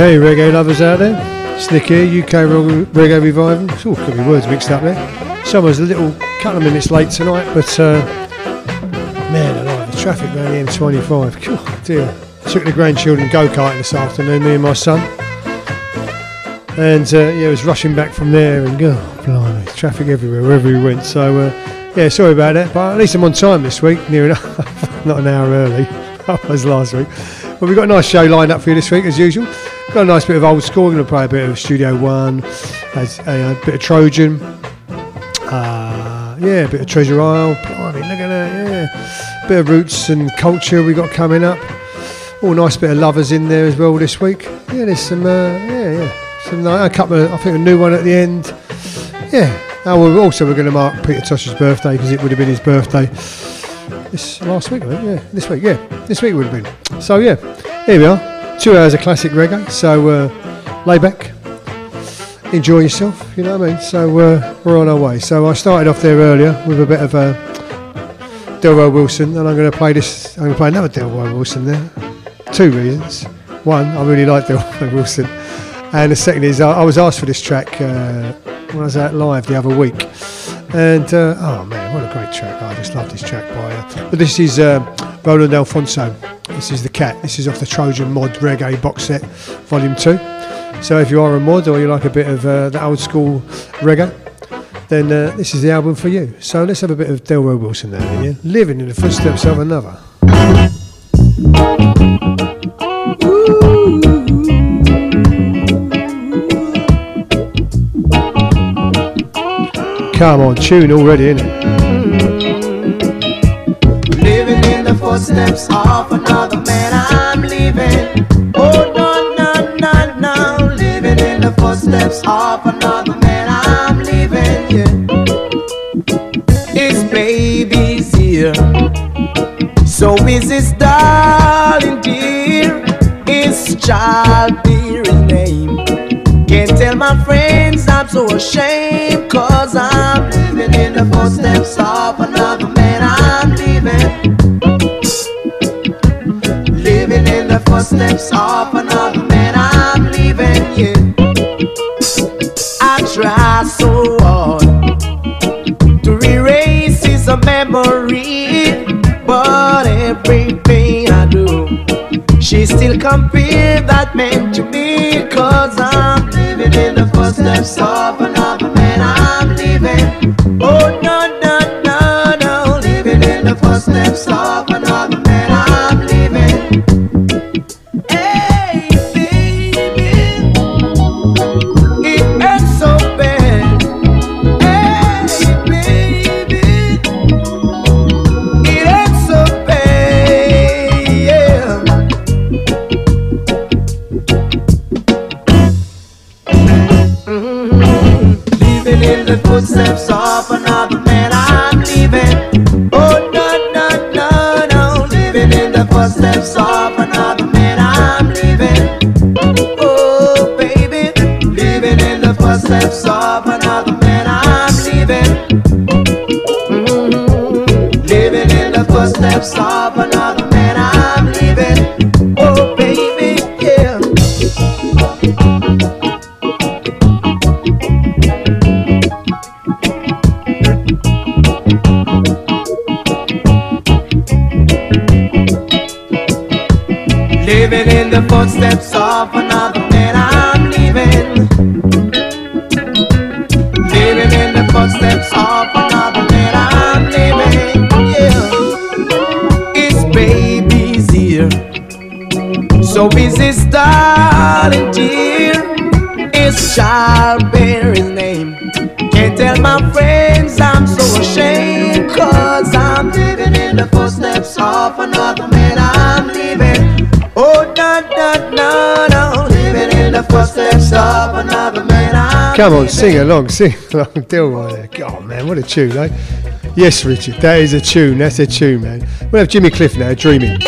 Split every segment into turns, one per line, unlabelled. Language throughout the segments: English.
Hey, reggae lovers out there. Slick here, UK Reggae Revival. It's all got my words mixed up there. Summer's a little couple of minutes late tonight, but uh, man alive, the traffic around the M25. God dear. Took the grandchildren go karting this afternoon, me and my son. And uh, yeah, I was rushing back from there and go, oh, blimey, traffic everywhere, wherever we went. So uh, yeah, sorry about that, but at least I'm on time this week, near enough. Not an hour early. that was last week. But well, we've got a nice show lined up for you this week, as usual. Got a nice bit of old school. We're going to play a bit of Studio One, as a, a bit of Trojan. Uh, yeah, a bit of Treasure Isle. Blimey, look at that, yeah. Bit of roots and culture we got coming up. All nice bit of lovers in there as well this week. Yeah, there's some, uh, yeah, yeah. Some, a couple of, I think a new one at the end. Yeah. Oh, we're also we're going to mark Peter Tosh's birthday because it would have been his birthday this last week, right? Yeah, this week, yeah. This week would have been. So, yeah, here we are. Two hours of classic reggae. So, uh, lay back, enjoy yourself, you know what I mean? So, uh, we're on our way. So, I started off there earlier with a bit of uh, Delroy Wilson, and I'm going to play this, I'm going to play another Delroy Wilson there. Two reasons. One, I really like Delroy Wilson. And the second is, I, I was asked for this track uh, when I was out live the other week. And uh, oh man, what a great track! I just love this track by. Uh, but this is uh, Roland Alphonso. This is the cat. This is off the Trojan Mod Reggae box set, Volume Two. So if you are a mod or you like a bit of uh, the old school reggae, then uh, this is the album for you. So let's have a bit of Delroy Wilson now, yeah? Living in the footsteps of another. Come on, tune already, innit?
Footsteps of another man, I'm leaving. Oh, no, no, no, no. Living in the footsteps of another man, I'm living. Yeah. His baby's here. So is his darling dear. His child dear name. Can't tell my friends I'm so ashamed Cause I'm living in the footsteps in the footsteps of another man I'm leaving you. I try so hard To erase his memory But everything I do She still compare that man to me Cause I'm living in the footsteps of footsteps
Come on, sing along, sing along, Delroy there. God, man, what a tune, eh? Yes, Richard, that is a tune, that's a tune, man. We'll have Jimmy Cliff now. Dreaming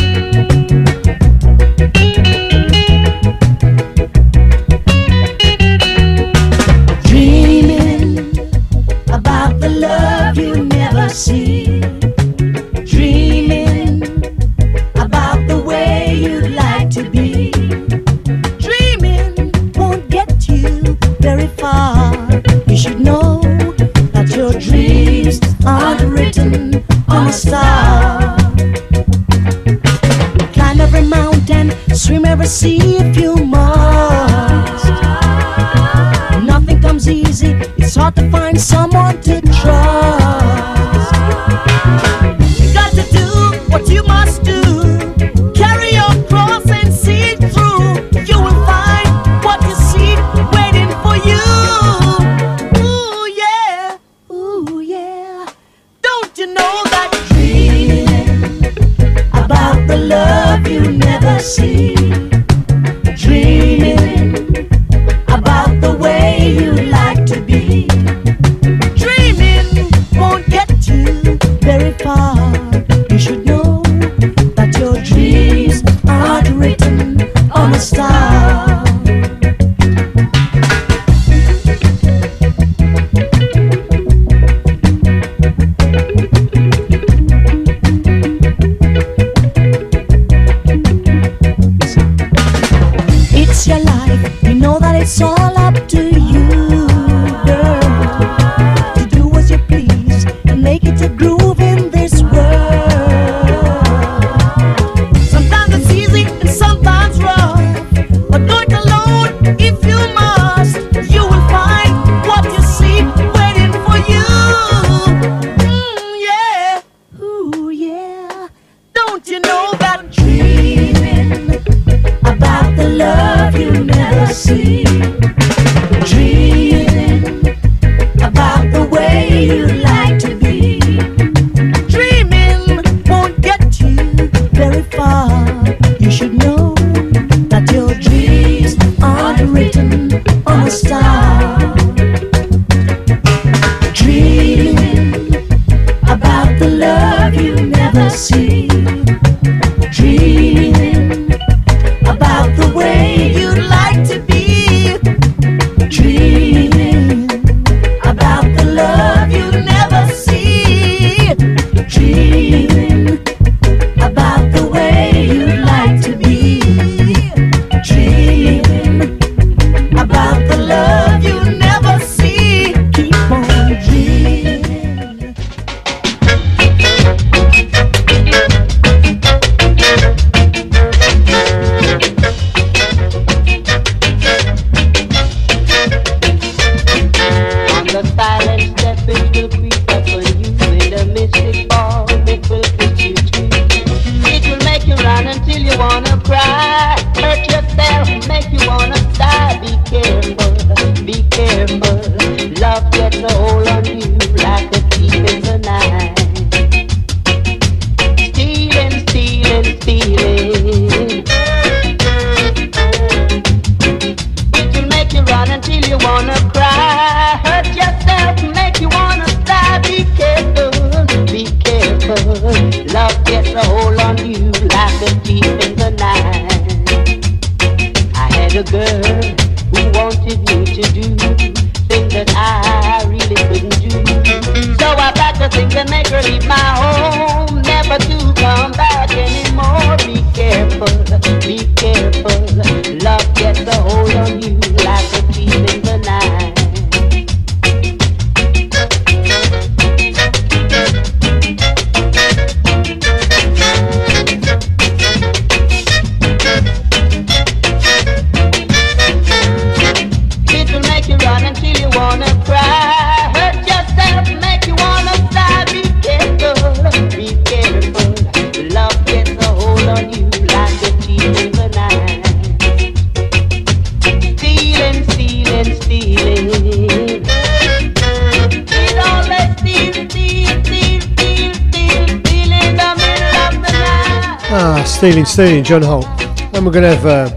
Stealing Stealing, John Holt. And we're going to have uh,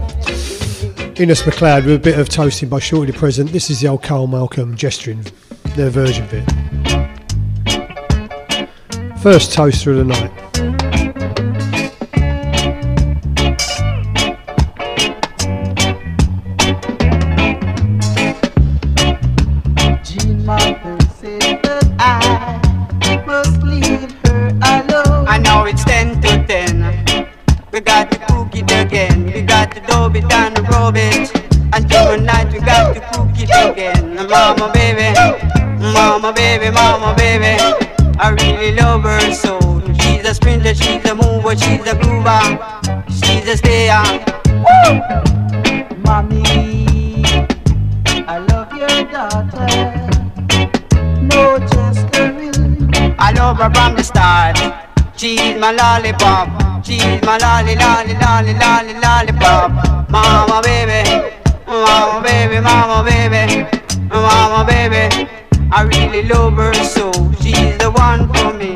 Enos McLeod with a bit of toasting by Shorty the President. This is the old Carl Malcolm Jestering, their version of it. First toaster of the night.
Lollipop. She's my lolly, lolly, lolly, lolly, lollipop. Mama, baby, mama, baby, mama, baby, mama, baby. I really love her so. She's the one for me.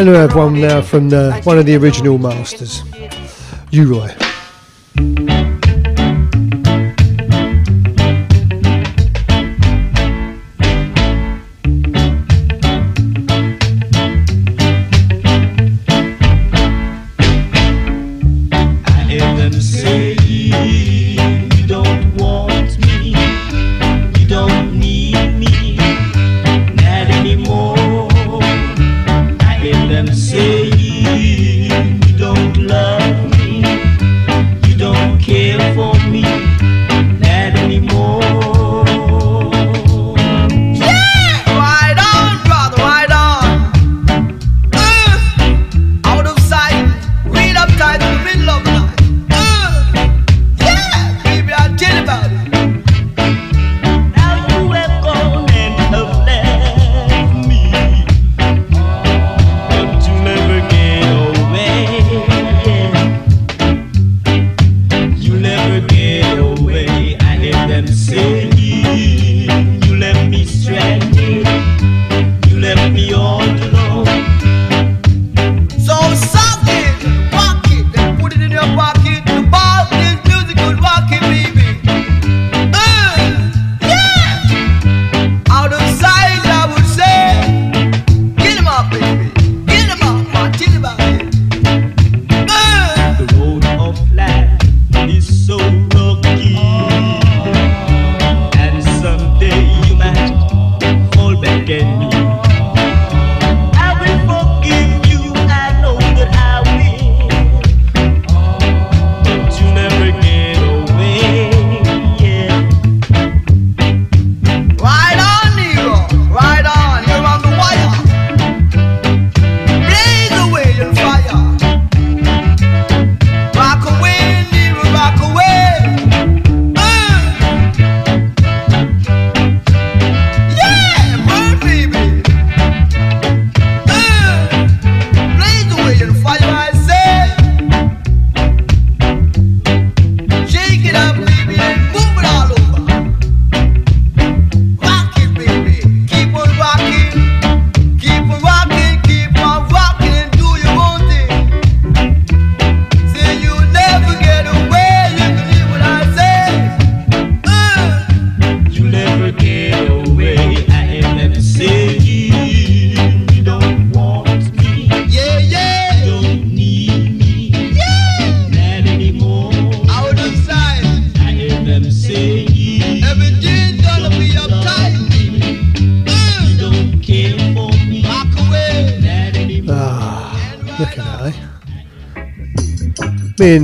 And
we have one now from the, one of the original masters, U-Roy.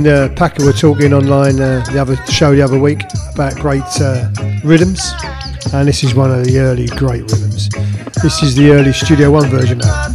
and
uh,
Packer were talking online uh, the other show the other week about great uh, rhythms, and this is one of the early great rhythms. This is the early Studio One version now.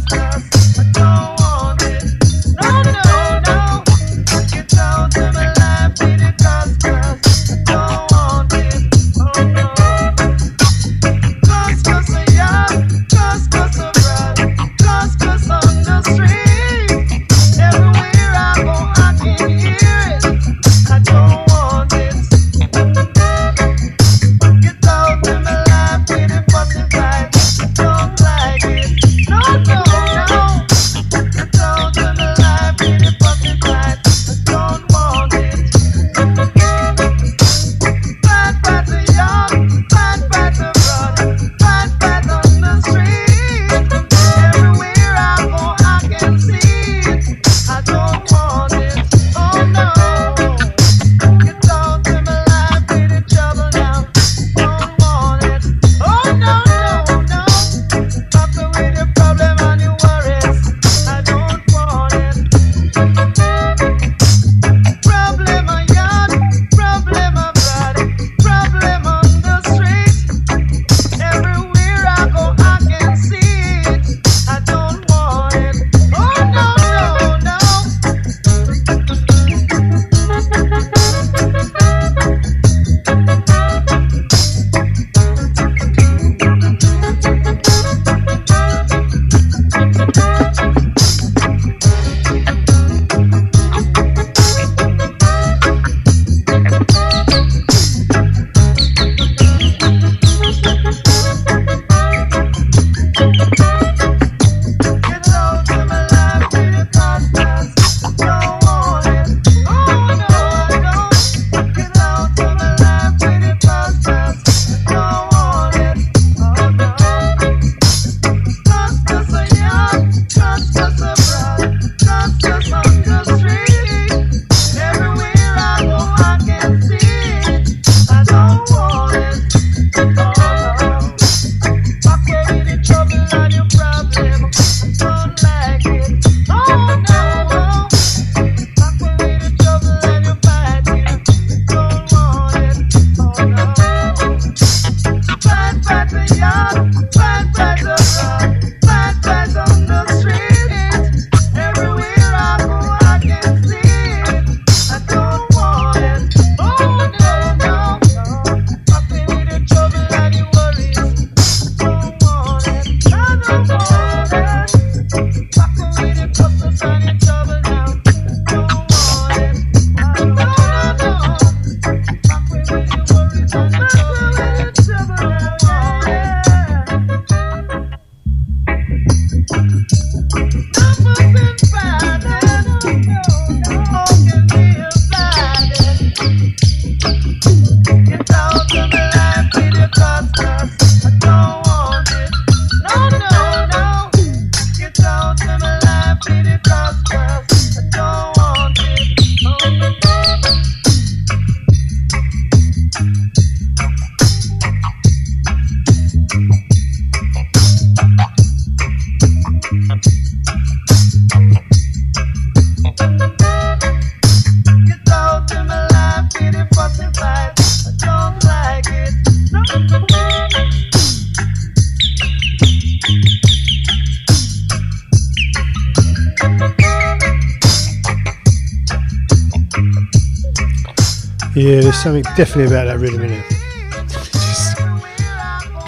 Something definitely about that rhythm in it.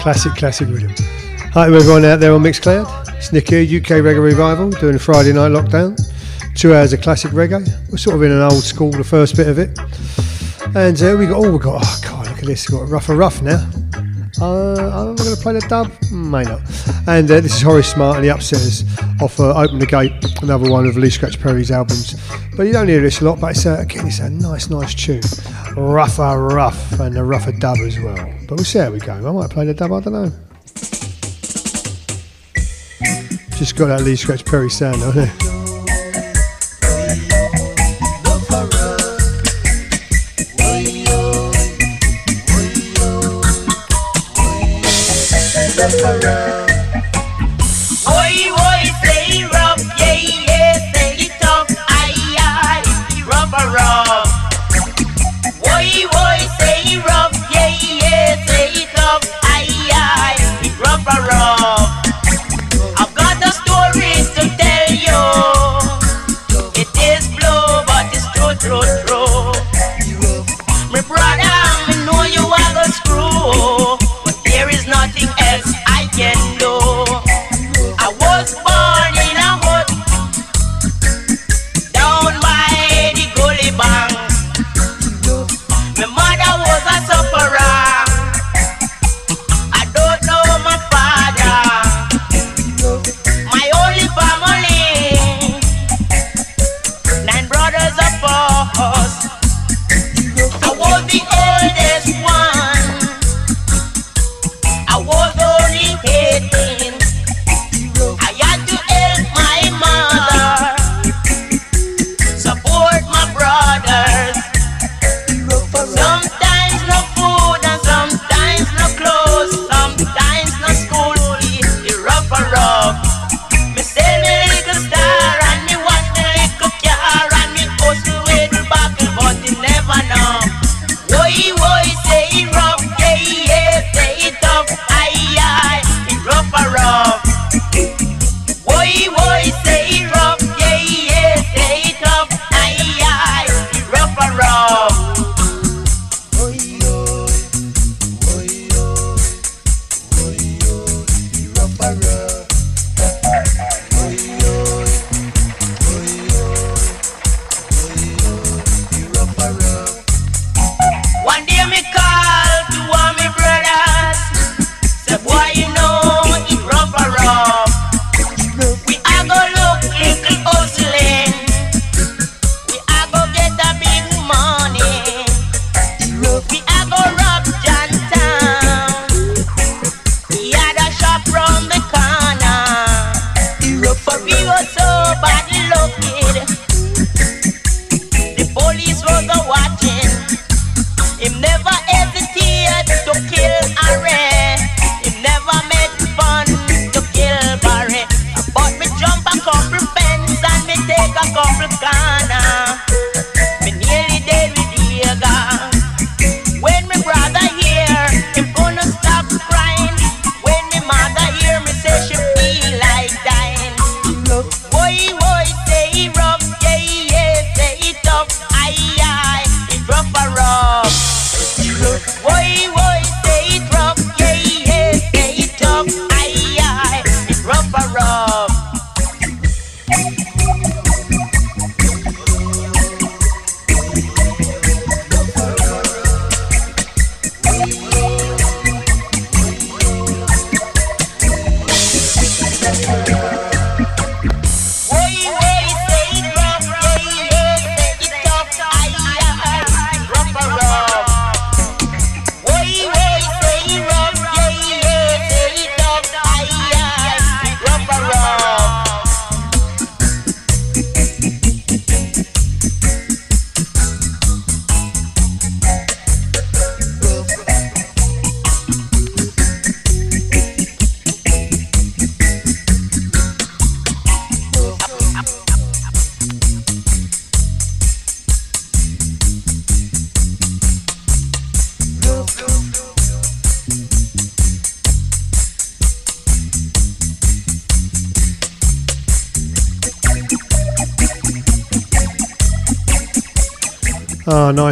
Classic, classic rhythm. Hi everyone out there on Mixcloud. It's Nick here, UK Reggae Revival, doing a Friday night lockdown. Two hours of classic reggae. We're sort of in an old school, the first bit of it. And uh, we got, oh, we got, oh, God, look at this. We've got Rougher Rough now. Uh, I'm going to play the dub, may not. And uh, this is Horace Smart and the Upsetters off uh, Open the Gate, another one of Lee Scratch Perry's albums. But you don't hear this a lot, but it's, uh, again, it's a nice, nice tune. Rougher Rough and the Rougher dub as well. But we'll see how we go. I might play the dub, I don't know. Just got that Lee Scratch Perry sound on it.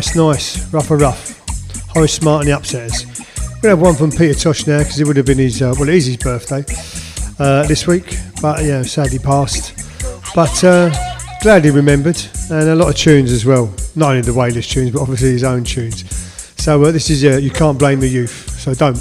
Nice, nice. Rough or rough. Horace Smart and the Upsetters. We have one from Peter Tosh now because it would have been his, uh, well, it is his birthday uh, this week, but yeah, sadly passed. But uh, glad he remembered, and a lot of tunes as well. Not only the Wailers tunes, but obviously his own tunes. So uh, this is, uh, you can't blame the youth, so don't.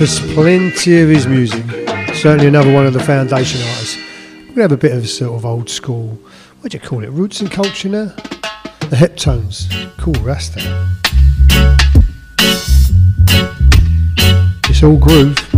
There's plenty of his music. Certainly another one of the foundation artists. We're gonna have a bit of sort of old school. What do you call it? Roots and culture now. The Heptones. Cool Rasta. It's all groove.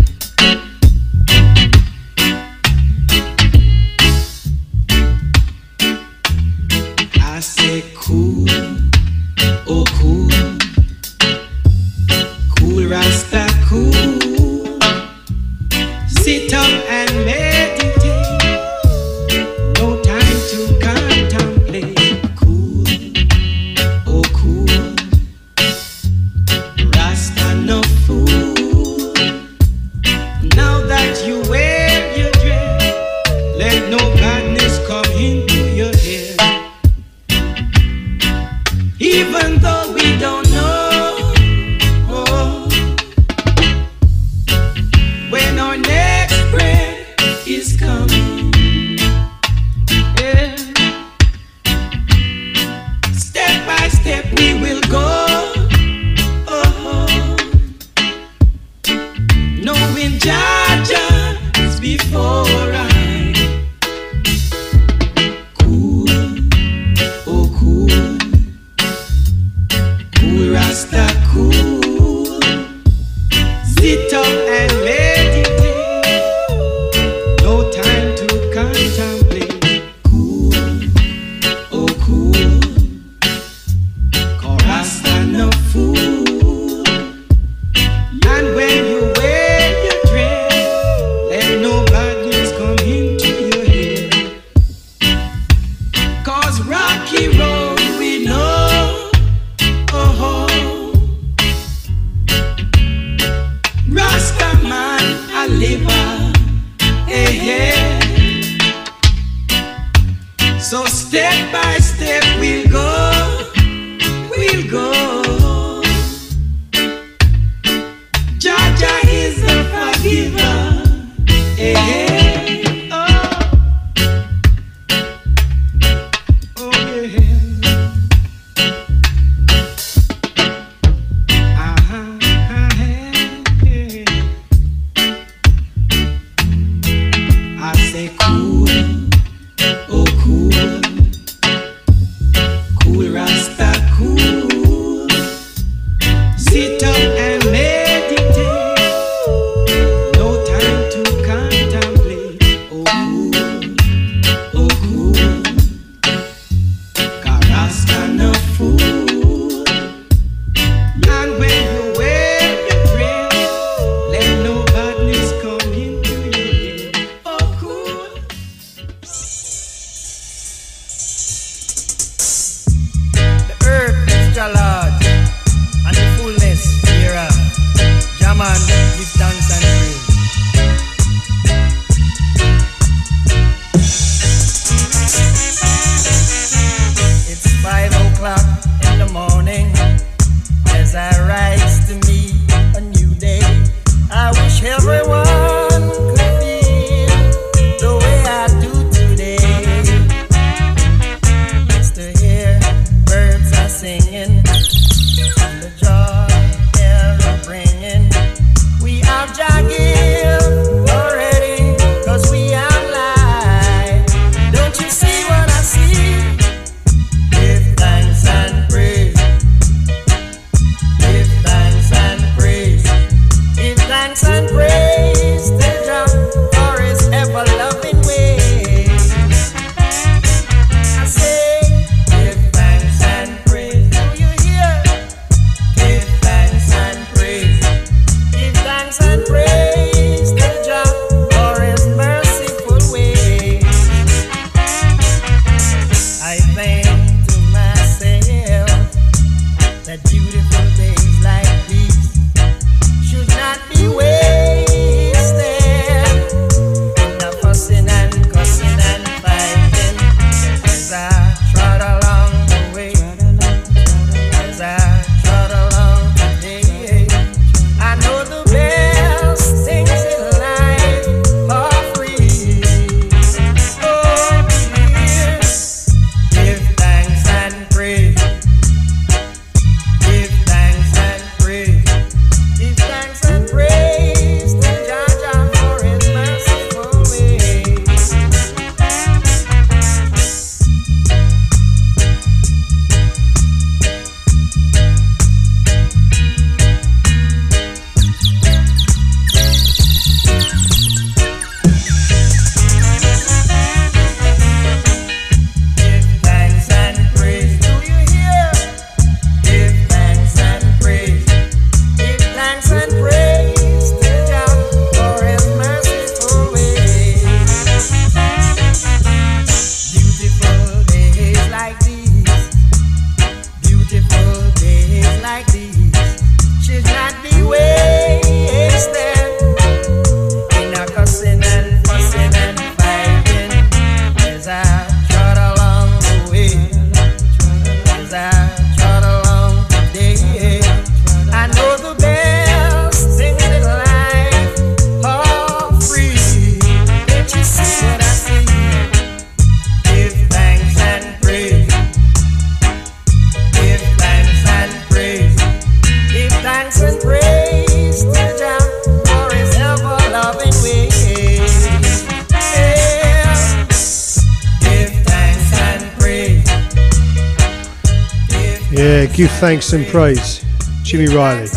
Thanks and praise. Jimmy Riley.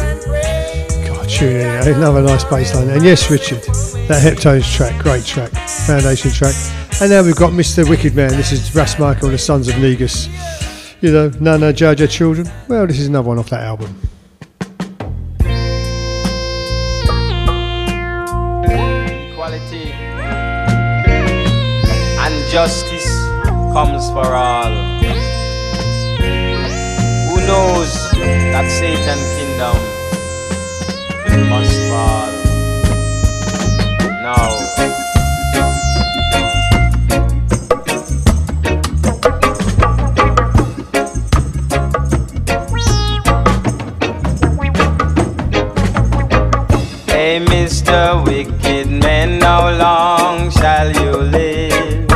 God, tune in. Another nice bass line. And yes, Richard, that Heptones track, great track, foundation track. And now we've got Mr. Wicked Man. This is Ras Michael and the Sons of Negus. You know, Nana Jaja Children. Well, this is another one off that album.
equality and justice comes for all. Knows that Satan's kingdom must fall? Now. Hey, Mr. Wicked Man, how long shall you live?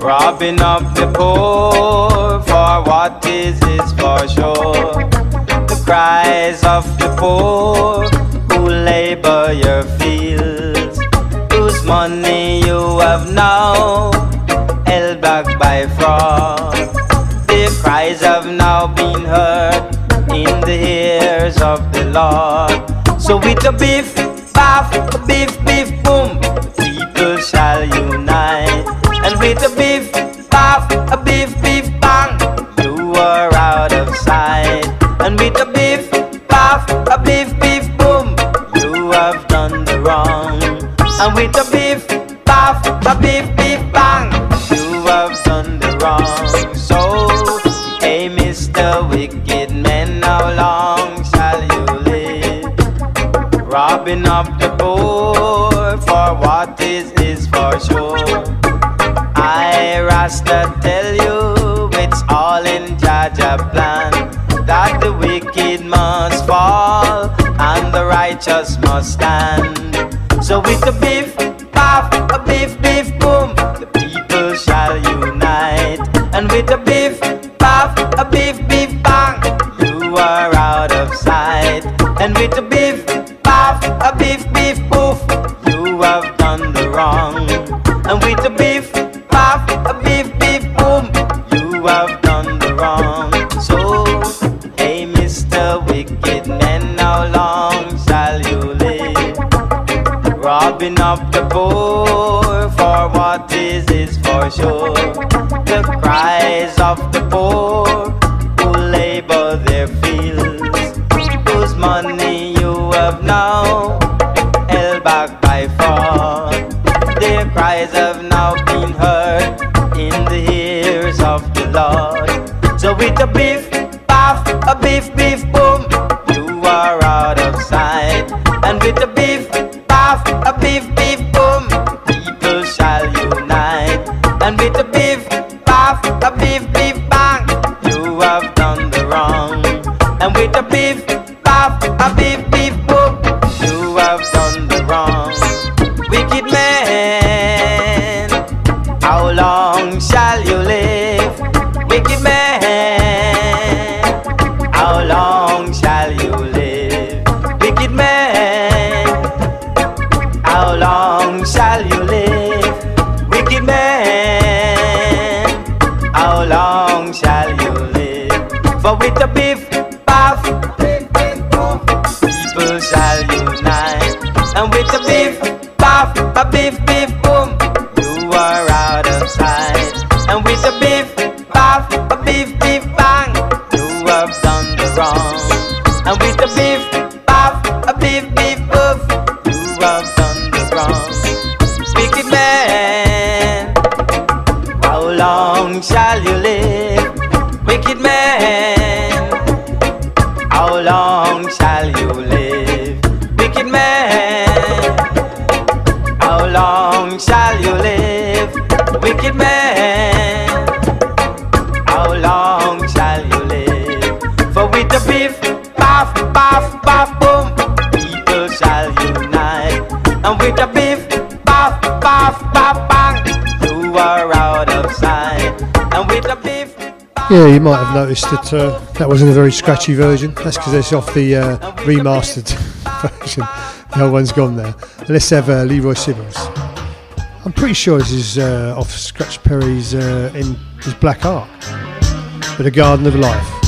Robbing up the poor, for what is this for sure? The cries of the poor who labor your fields, whose money you have now held back by fraud. Their cries have now been heard in the ears of the Lord. So with a beef, baff, beef, beef, boom, people shall unite. And with a beef, Rasta tell you it's all in Jaja plan that the wicked must fall and the righteous must stand. So with the beef, Up the poor
Yeah, you might have noticed that uh, that wasn't a very scratchy version. That's because it's off the uh, remastered version. The old one's gone there. Let's have uh, Leroy Sibbles. I'm pretty sure this is uh, off Scratch Perry's uh, in his Black Ark, with a Garden of Life.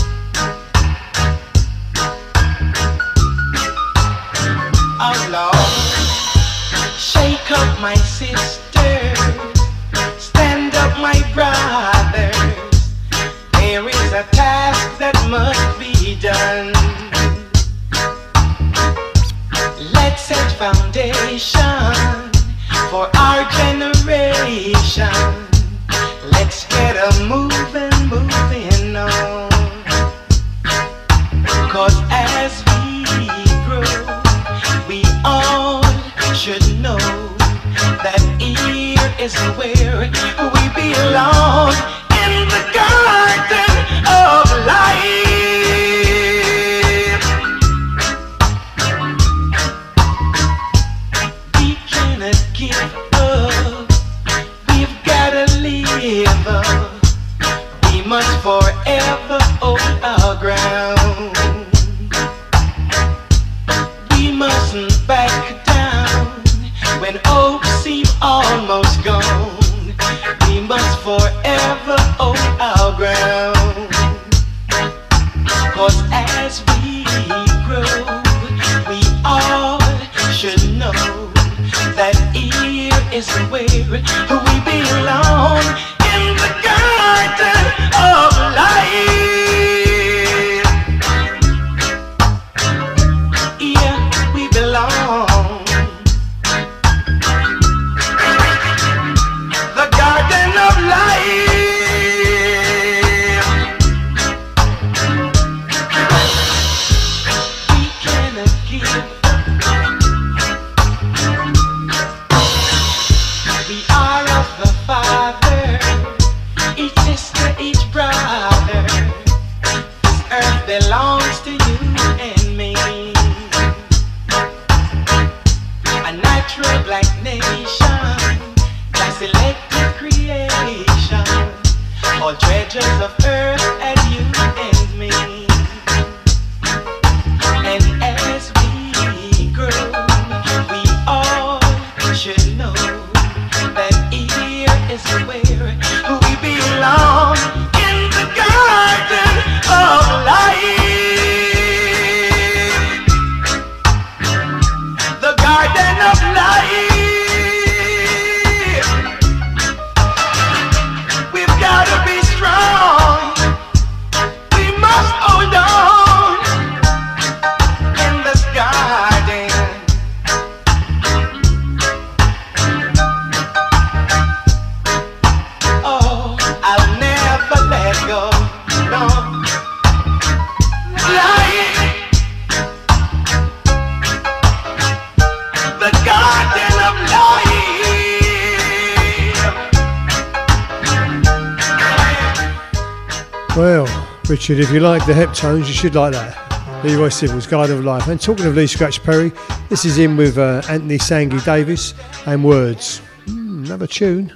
if you like the heptones, you should like that. Leroy Sibbles Guide of Life. And talking of Lee Scratch Perry, this is in with uh, Anthony Sangie Davis and Words. Mm, another tune.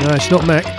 No, it's not Mac.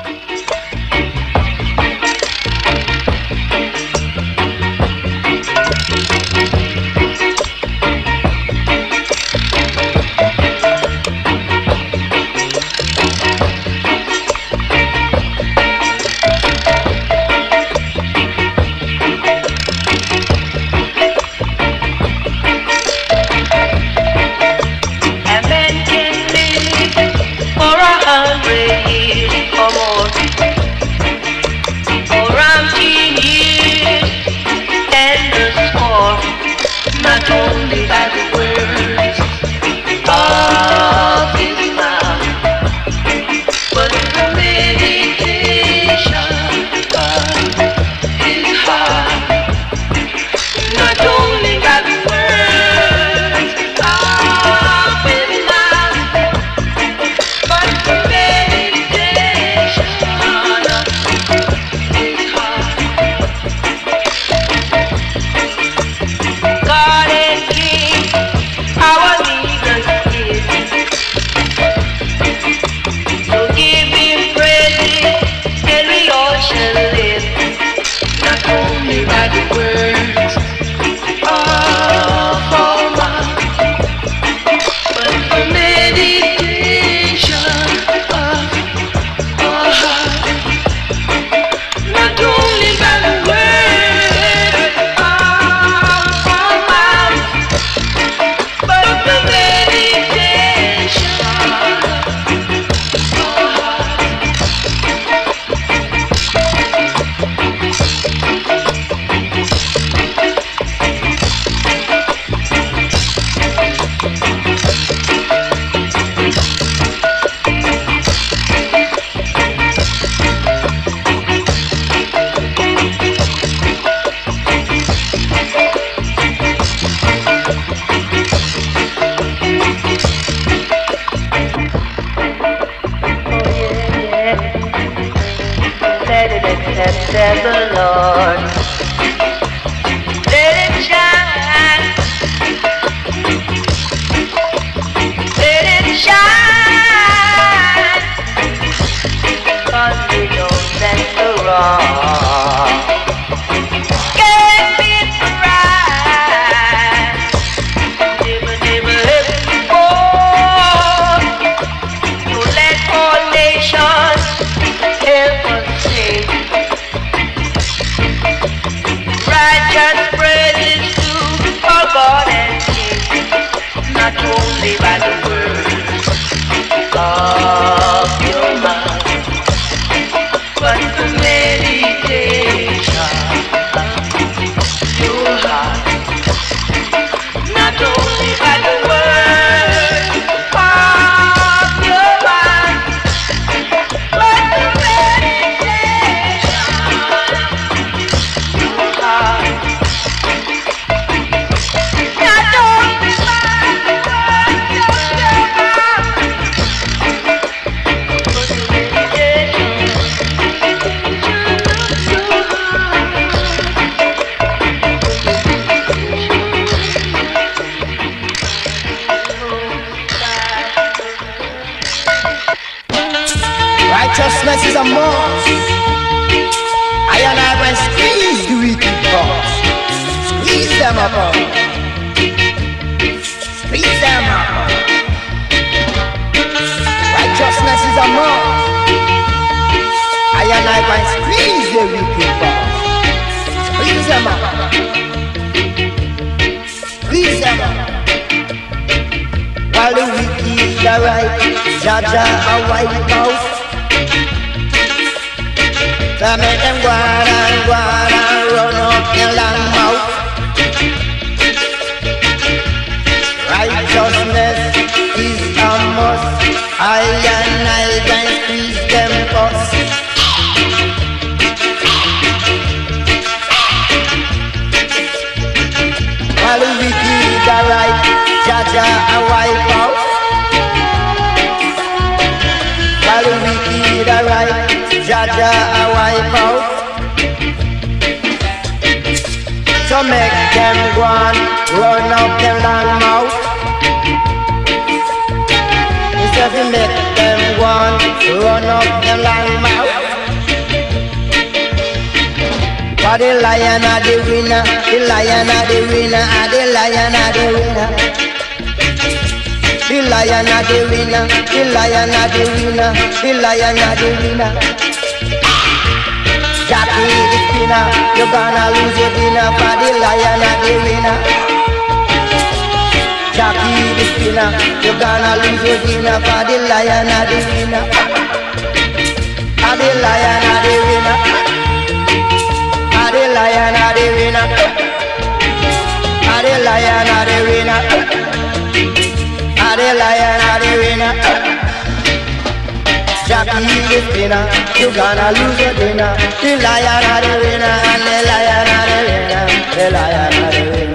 Jackie the spinner, you gonna lose your dinner. The lion the winner, and the lion the winner. The the winner,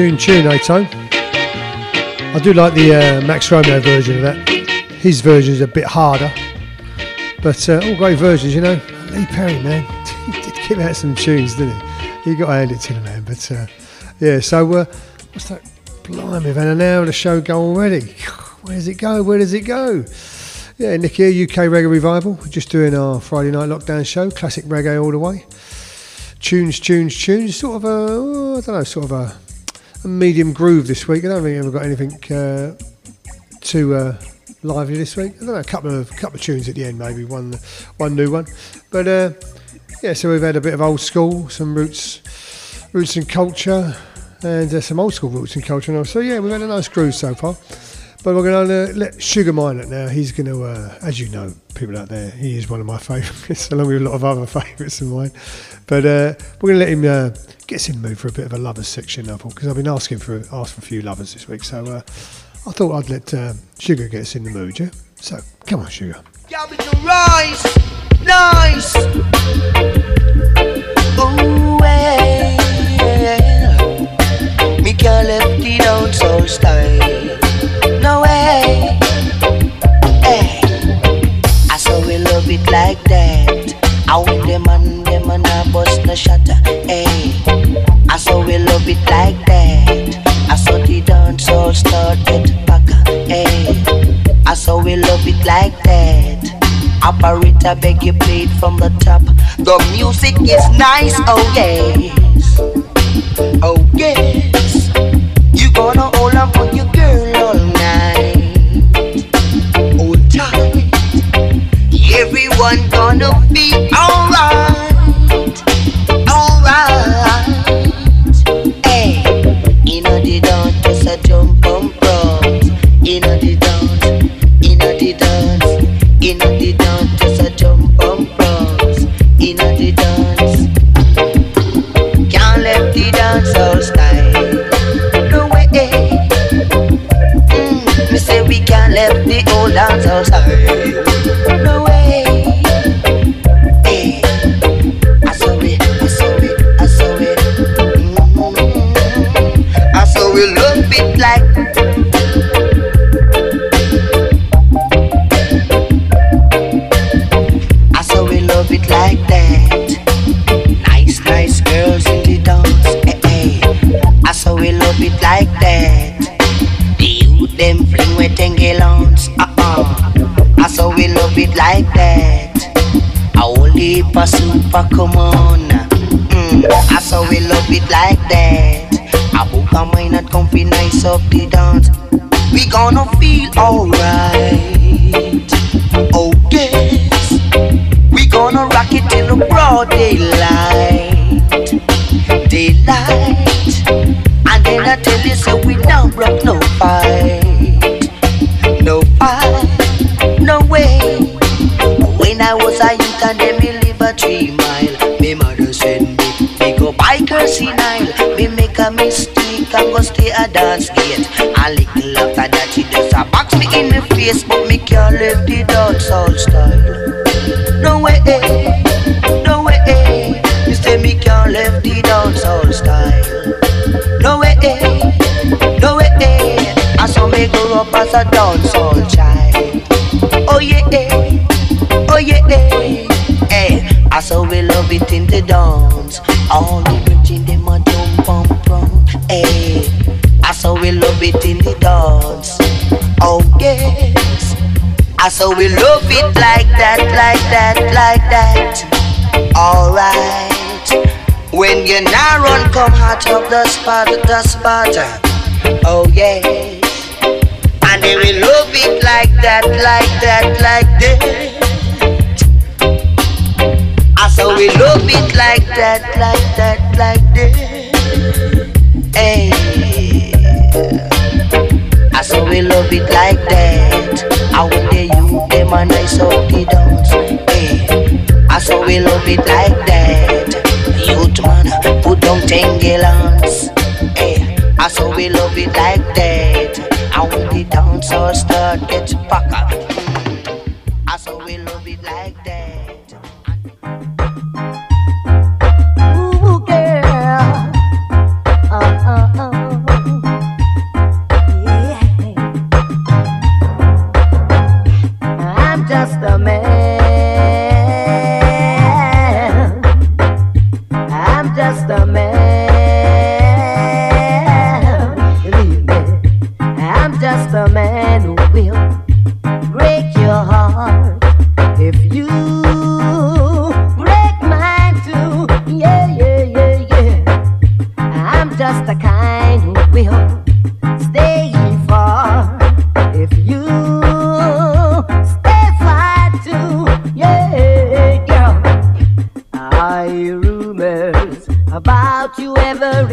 tune, tune, Ato. I do like the uh, Max Romeo version of that. His version is a bit harder, but uh, all great versions, you know. Lee Perry, man, he did give out some tunes, didn't he? You got to hand it to the man. But uh, yeah, so uh, what's that? Blimey, we've had an hour of the show go already. Where does it go? Where does it go? Yeah, Nick here, UK Reggae Revival. We're just doing our Friday night lockdown show, classic reggae all the way. Tunes, tunes, tunes. Sort of a, oh, I don't know, sort of a, a medium groove this week. I don't think we've got anything uh, too uh, lively this week. I don't know, a couple of couple of tunes at the end, maybe one one new one. But uh, yeah, so we've had a bit of old school, some roots, roots and culture, and uh, some old school roots and culture. And. So yeah, we've had a nice groove so far. But we're going to let Sugar Minott now. He's going to, uh, as you know, people out there, he is one of my favourites, along with a lot of other favourites of mine. But uh, we're going to let him get us in the mood for a bit of a lovers section, I thought, because I've been asking for asked for a few lovers this week. So uh, I thought I'd let uh, Sugar get us in the mood, yeah? So come on, Sugar.
We can nice. Ooh, yeah. Me can't it out so style. No way. Hey, I saw we love it like that. I want them and them and I bust no shatter. Hey, eh? I saw we love it like that. I saw the dance all started back. Eh? I saw we love it like that. Operator, beg you play it from the top. The music is nice, oh yes. Oh yes. You gonna hold on for your girl all night. Everyone gonna be alright. Alright. Hey, inna the dance, just a jump and prance. Inna the dance, inna the dance, inna the dance, just a jump and prance. Inna the dance, super come on. Mm. I saw we love it like that. I book a mine at comfy nice up the dance. We gonna feel alright. Dance gate. A little after that she just a box me in the face But me can't live the dance all style No way, eh. no way eh. Me say me can't live the dance all style No way, eh. no way I saw me grow up as a dancehall child. Oh yeah, oh yeah, hey. I saw we love it in the dance. Saw we love it like that, like that, like that. Alright, when you now run, come hot up the spot, the spot. Oh yes. And will love it like that, like that, like that. Ah, I saw we love it like that, like that. We love it like that. I when they you them a nice up the dance. Hey. I saw we love it like that. Youth man, put down tengelans. Hey. I saw we love it like that. And when the dance all start, get packer.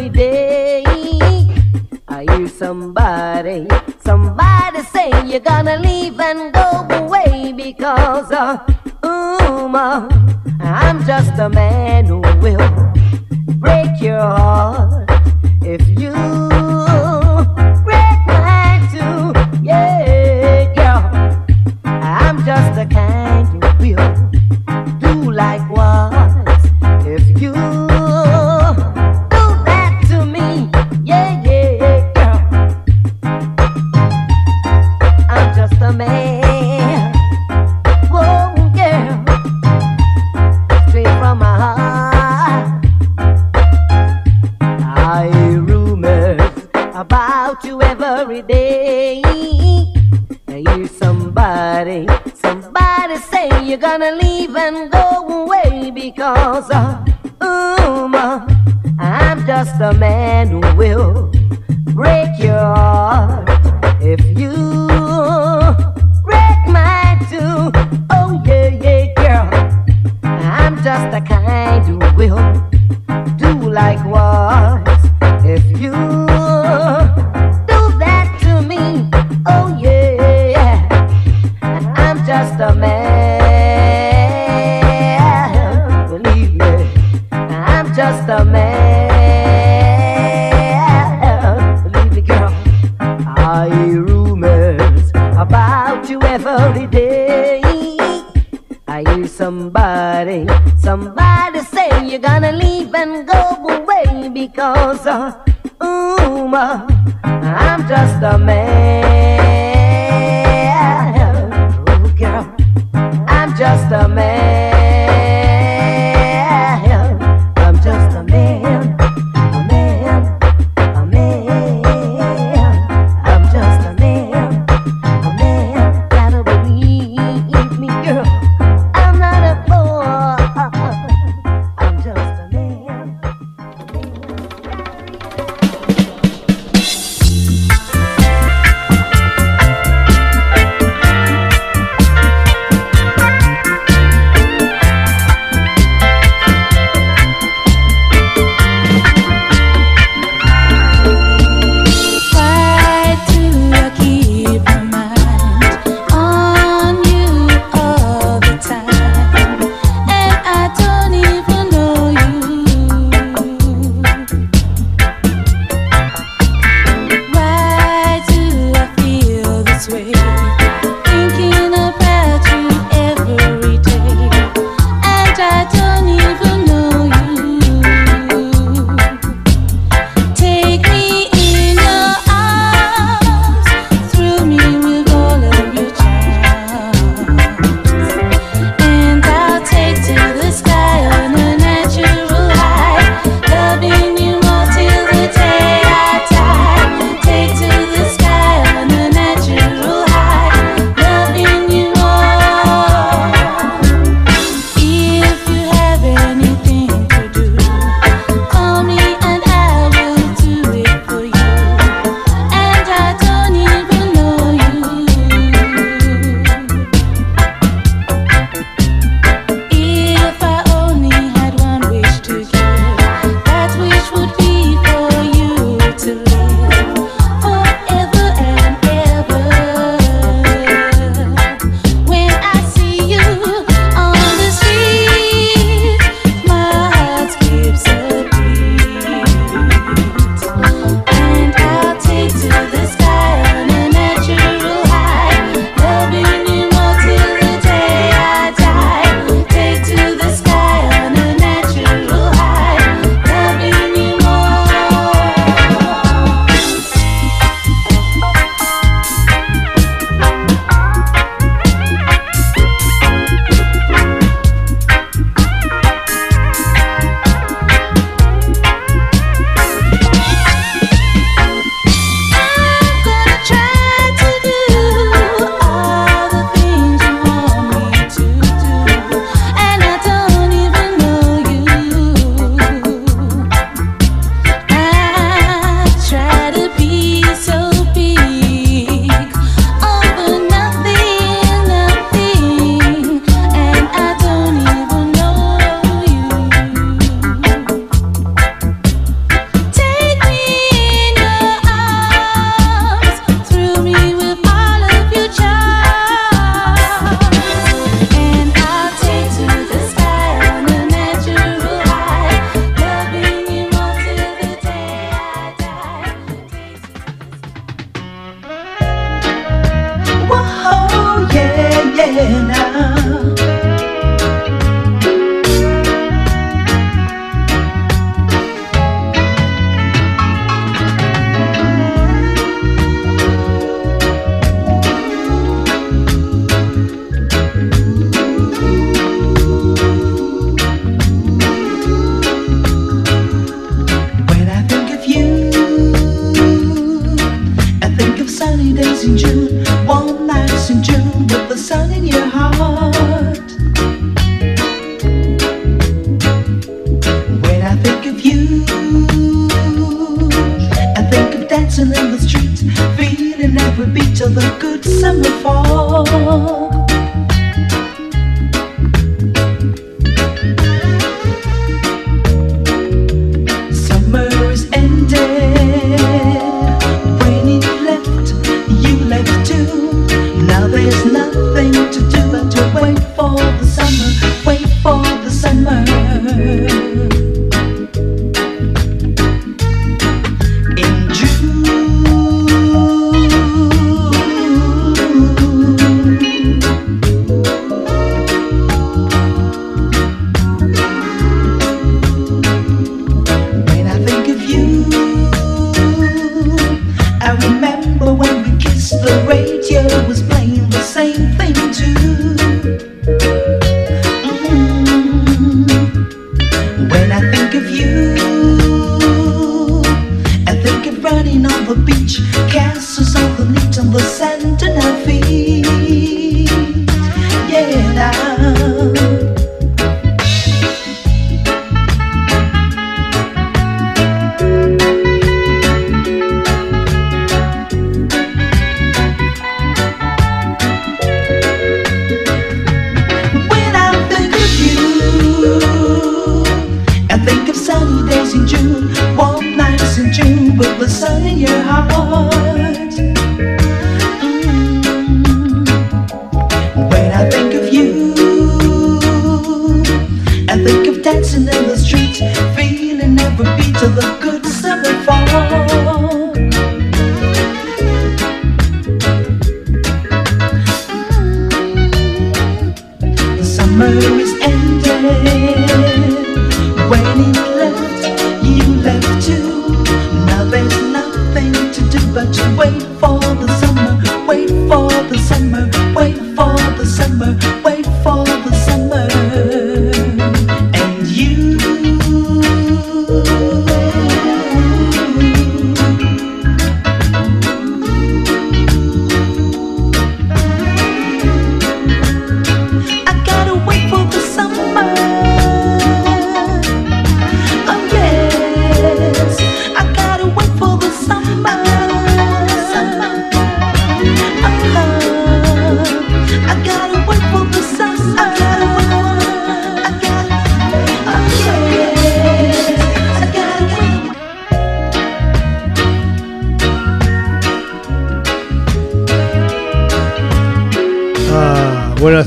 Day. I hear somebody, somebody say you're gonna leave and go away because, uh, uh, I'm just a man who will break your heart if you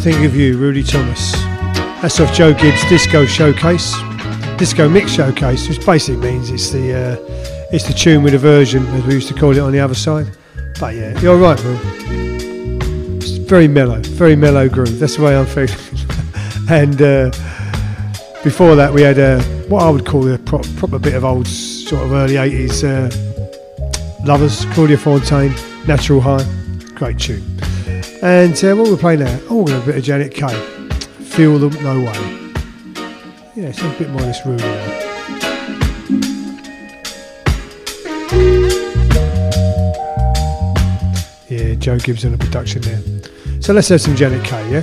think of you,
Ruddy Thomas. That's off Joe Gibbs' Disco Showcase, Disco Mix Showcase, which basically means it's the uh, it's the tune with a version, as we used to call it on the other side. But yeah, you're right, Will. It's very mellow, very mellow groove. That's the way I'm feeling. and uh, before that, we had a, what I would call a pro- proper bit of old sort of early '80s uh, lovers, Claudia Fontaine, Natural High, great tune. And uh, what we're playing now? Oh, we're going a bit of Janet Kay. Feel them, no way. Yeah, it's a bit more this Ruddy now. Yeah, Joe Gibbs on the production there. So let's have some Janet Kay? Yeah,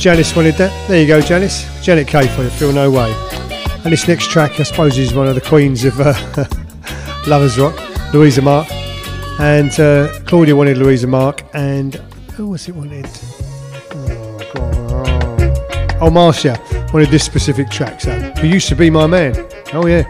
Janice wanted that. There you go, Janice. Janet Kay for you, Feel No Way. And this next track, I suppose, is one of the queens of uh, Lovers Rock, Louisa Mark. And uh, Claudia wanted Louisa Mark, and who was it wanted? Oh, oh Marcia wanted this specific track, so. Who used to be my man. Oh, yeah.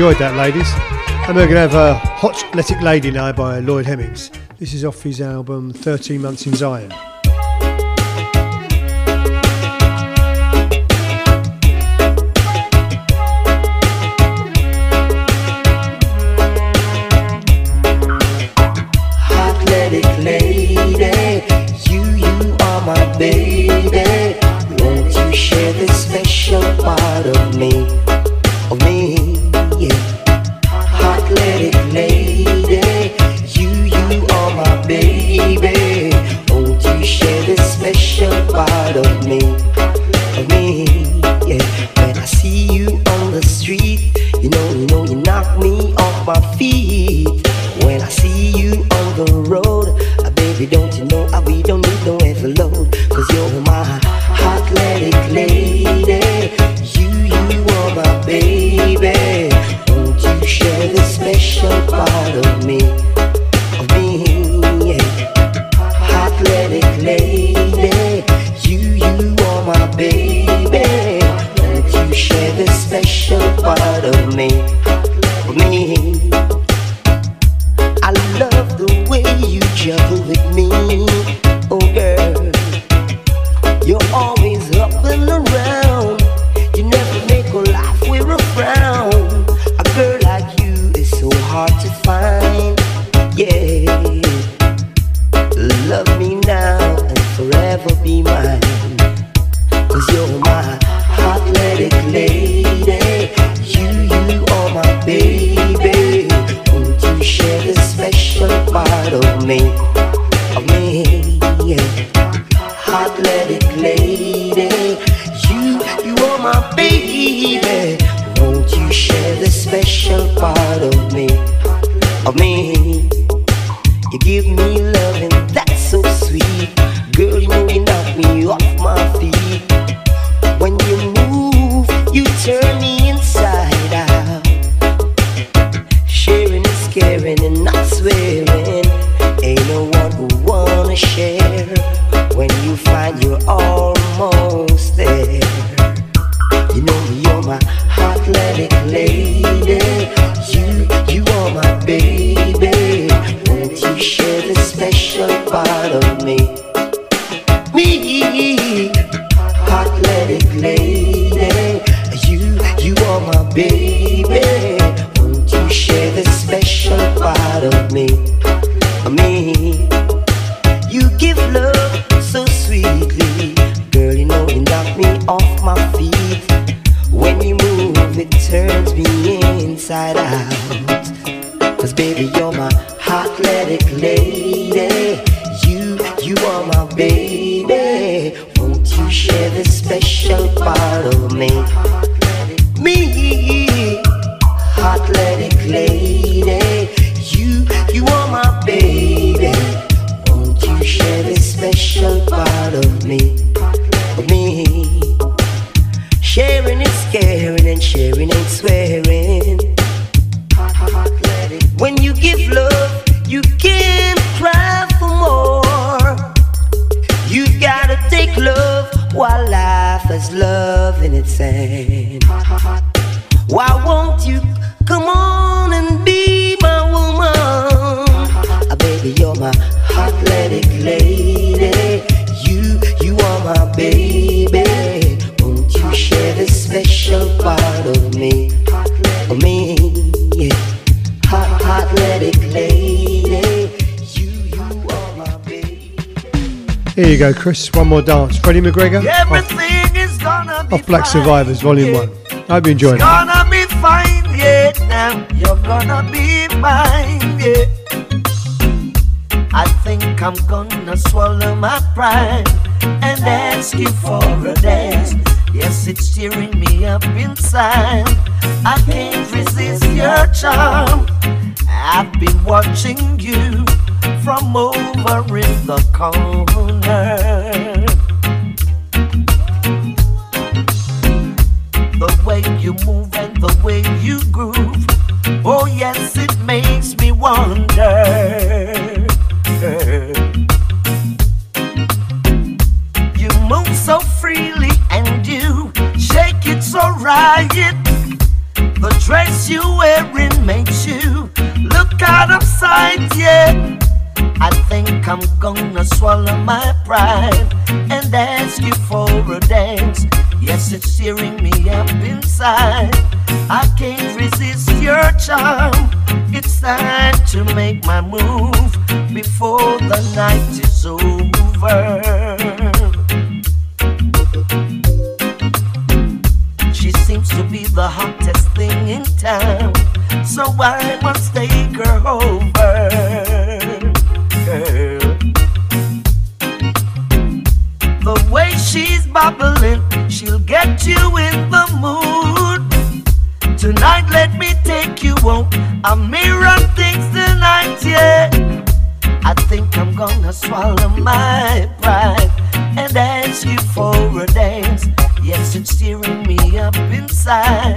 enjoyed that, ladies. And we're going to have a Hot Athletic Lady now by Lloyd Hemmings. This is off his album 13 Months in Zion.
Go, Chris. One more dance. Freddie McGregor off,
oh. is gonna be
off Black
fine,
Survivors, Volume
yeah.
1. I hope you enjoyed it.
Gonna be fine, yeah. Now you're gonna be mine, yeah. I think I'm gonna swallow my pride and ask you for a dance. Yes, it's tearing me up inside. I can't resist your charm. I've been watching you from over in the corner. Think I'm gonna swallow my pride and ask you for a dance. Yes, it's tearing me up inside.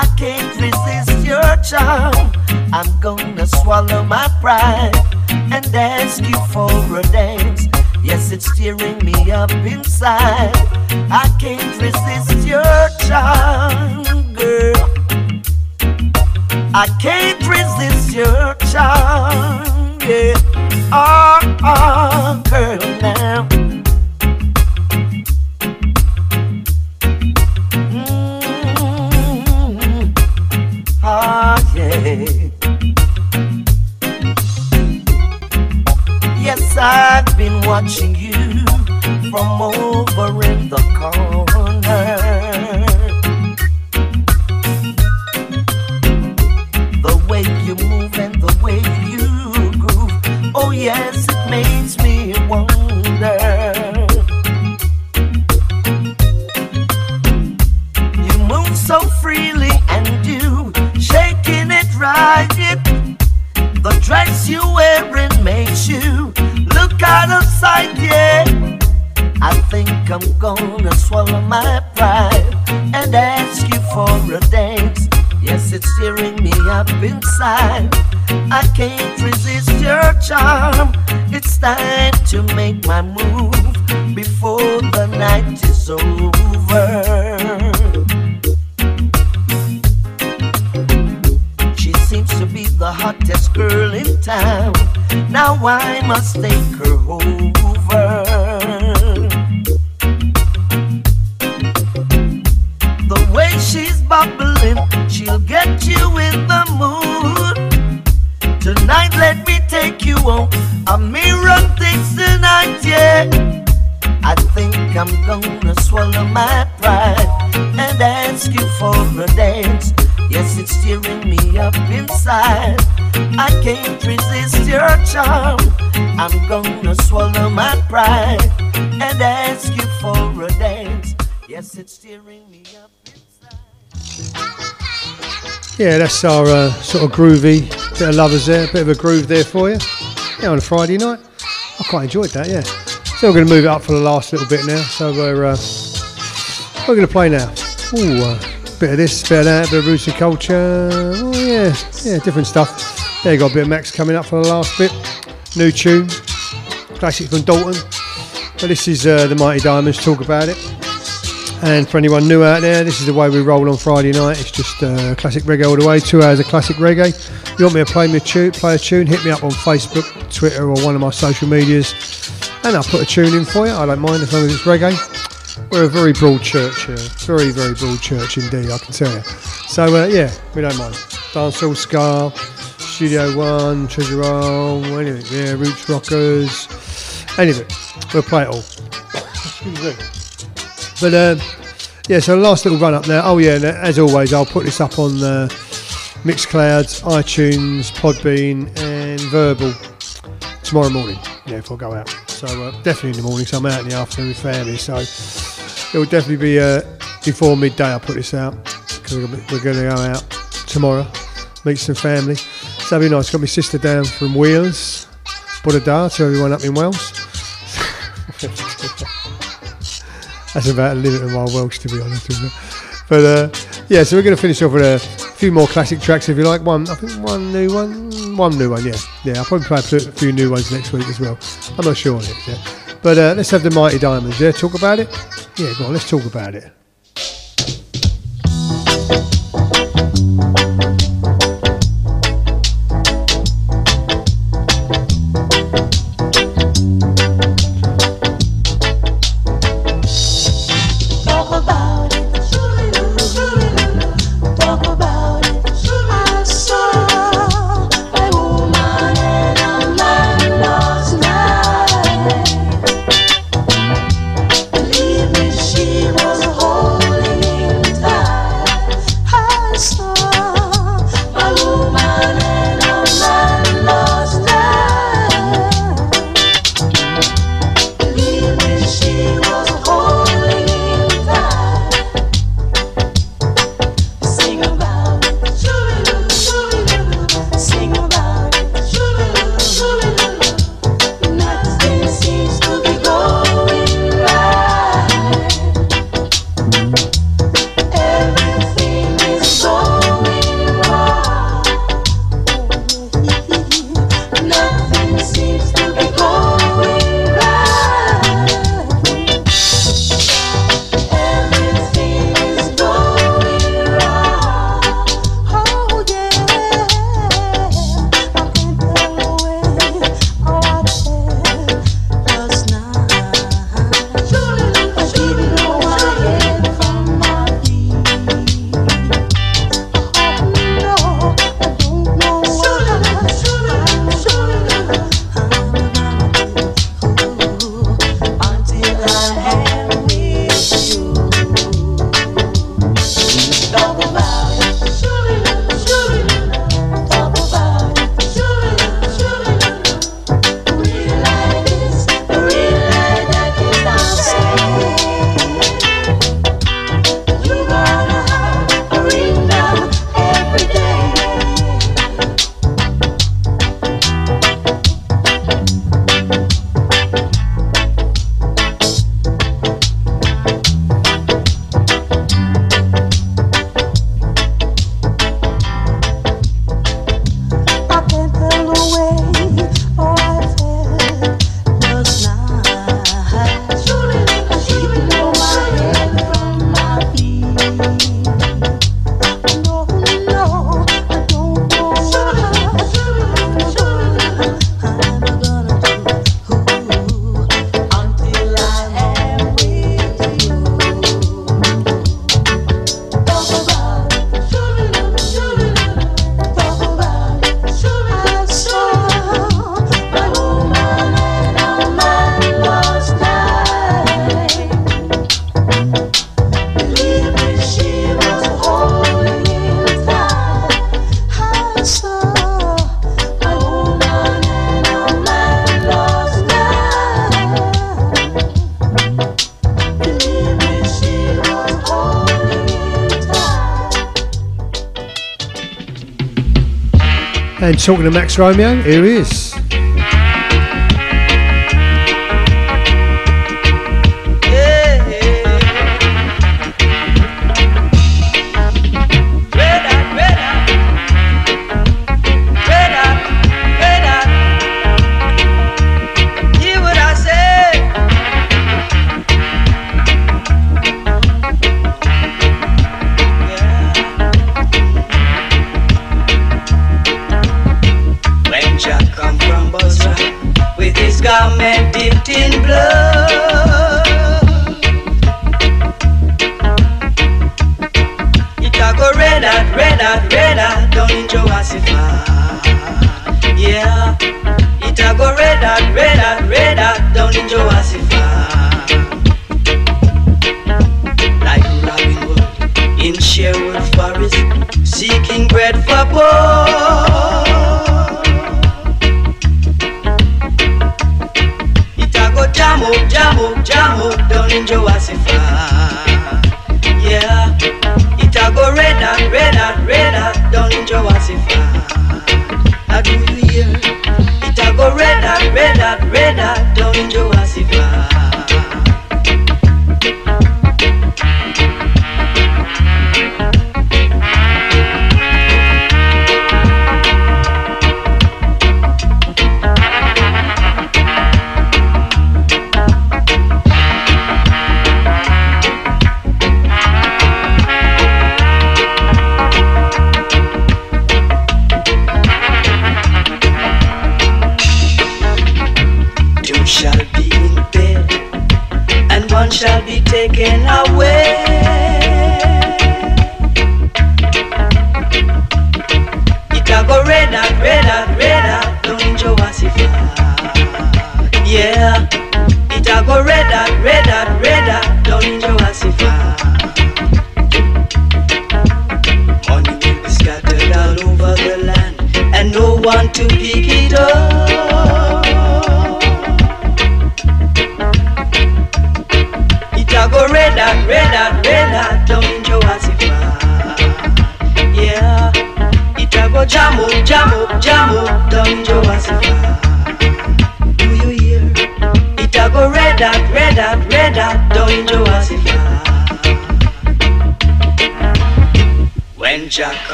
I can't resist your charm. I'm gonna swallow my pride and ask you for a dance. Yes, it's tearing me up inside. I can't resist your charm, girl. I can't resist your charm, yeah. Oh, oh, girl, now. Mm, oh, yeah. Yes, I've been watching you from over in the corner. Yes, it makes me wonder. You move so freely and you shaking it right. The dress you wearing makes you look out of sight, yeah. I think I'm gonna swallow my pride and ask you for a dance. Yes, it's tearing me up inside. I can't resist your charm. It's time to make my move before the night is over. She seems to be the hottest girl in town. Now I must take her over. The way she's bubbling, she'll get you in the. Tonight, let me take you. I may run things tonight, yeah. I think I'm gonna swallow my pride and ask you for a dance. Yes, it's tearing me up inside. I can't resist your charm. I'm gonna swallow my pride and ask you for a dance. Yes, it's tearing me up
Yeah, that's our uh, sort of groovy bit of lovers there, bit of a groove there for you. Yeah, on a Friday night. I quite enjoyed that, yeah. So we're going to move it up for the last little bit now. So we're uh, we're going to play now. Ooh, uh, bit of this, bit of that, bit of roots and culture. Oh yeah, yeah, different stuff. There you got a bit of Max coming up for the last bit. New tune, classic from Dalton. But this is uh, the Mighty Diamonds. Talk about it. And for anyone new out there, this is the way we roll on Friday night. It's just uh, classic reggae all the way, two hours of classic reggae. You want me to play me a tune, play a tune, hit me up on Facebook, Twitter, or one of my social medias, and I'll put a tune in for you. I don't mind as long as it's reggae. We're a very broad church here, very very broad church indeed, I can tell you. So uh, yeah, we don't mind. Dancehall, ska, Studio One, Treasure Isle, anything. Yeah, Roots Rockers, anything. We'll play it all. But uh, yeah, so last little run up there. Oh yeah, as always, I'll put this up on uh, Mixclouds, iTunes, Podbean, and Vurbl tomorrow morning. Yeah, if I go out. So uh, definitely in the morning. So I'm out in the afternoon with family. So it will definitely be uh, before midday. I'll put this out because we're going to go out tomorrow, meet some family. So that'll be nice. Got my sister down from Wales, Buddha to everyone up in Wales. That's about a limit of my Welsh, to be honest with you. But uh, yeah, so we're going to finish off with a few more classic tracks, if you like. One, I think one new one, one new one. Yeah, yeah. I'll probably play a few new ones next week as well. I'm not sure on it. Yeah, but uh, let's have the Mighty Diamonds. Yeah, talk about it. Yeah, go on. Let's talk about it. And talking to Max Romeo, here he is.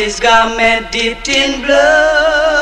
his garment dipped in blood.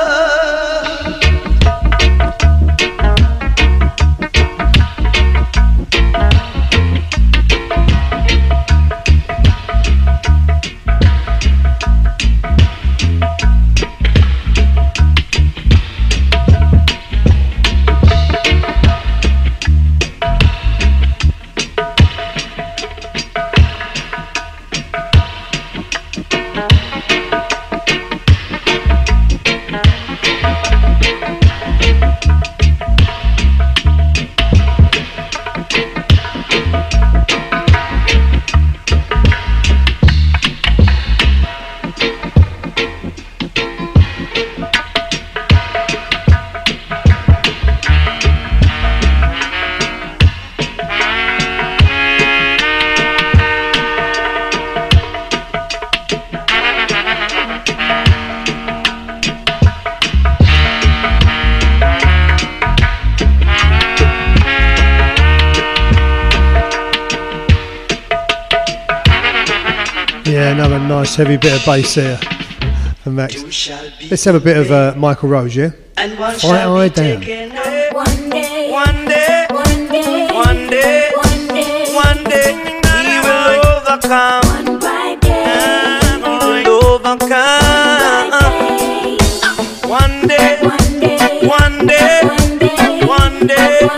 nice heavy bit of bass here. And Max. Let's have a bit of uh, Michael Rose, yeah? Fight Eye Down.
One day, One day, one day, one day, one day.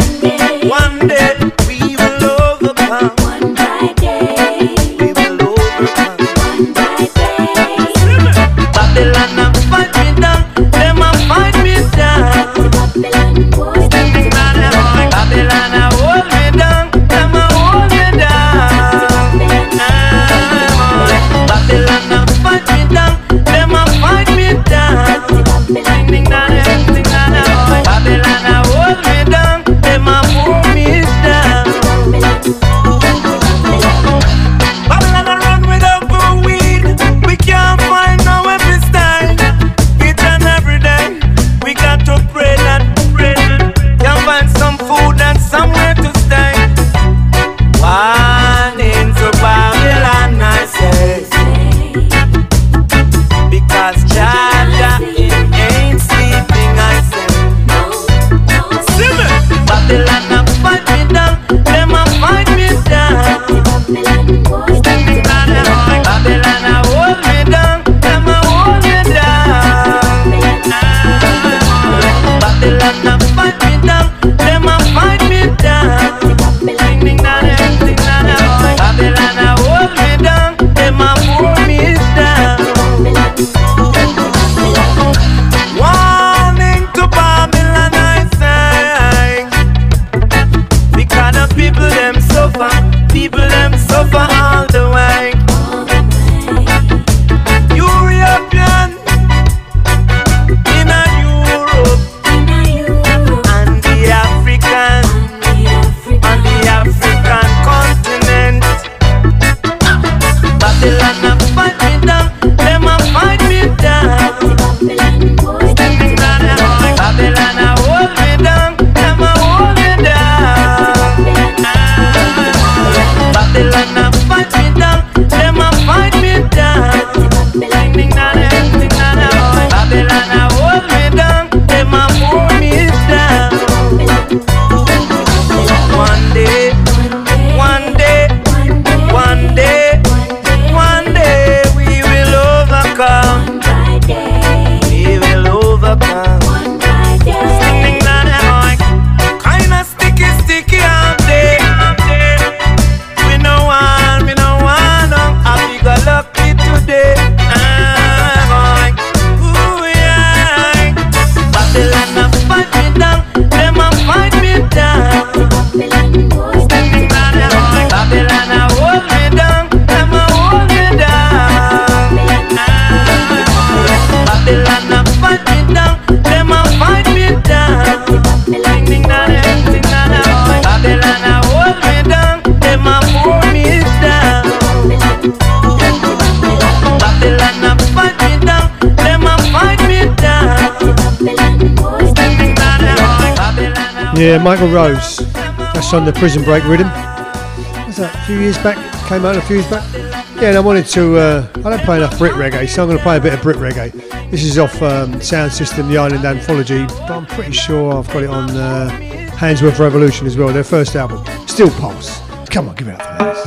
Yeah,
Michael Rose. That's on the Prison Break rhythm. That's that, a few years back. Came out a few years back. Yeah, and I wanted to. Uh, I don't play enough Brit reggae, so I'm going to play a bit of Brit reggae. This is off um, Sound System, the Island Anthology, but I'm pretty sure I've got it on uh, Handsworth Revolution as well, their first album. Steel Pulse. Come on, give it up for
that.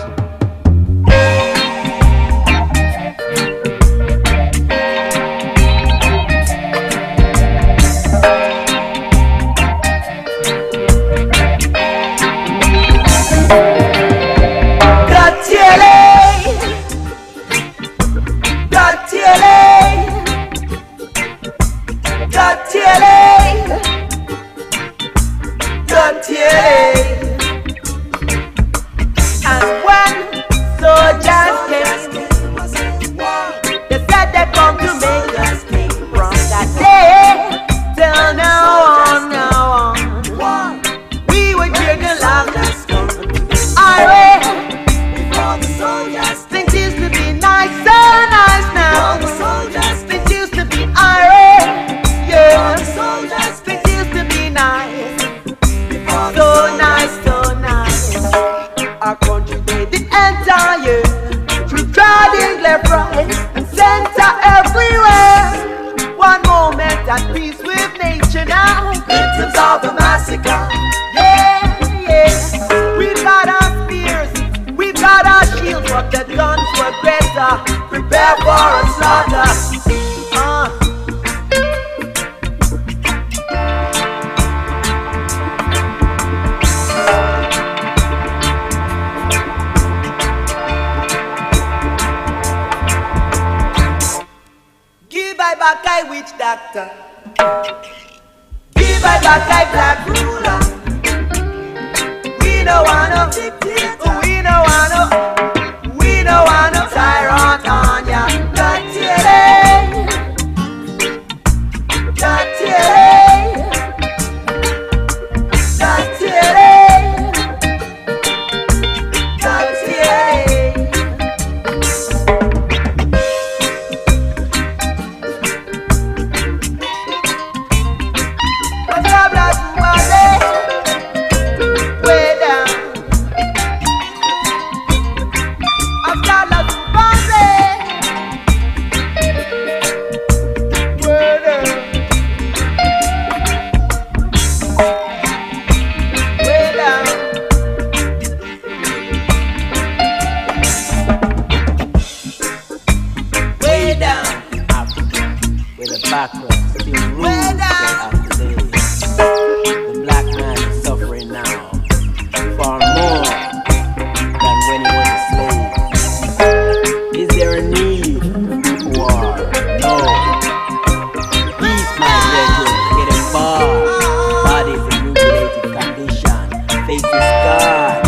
faith is God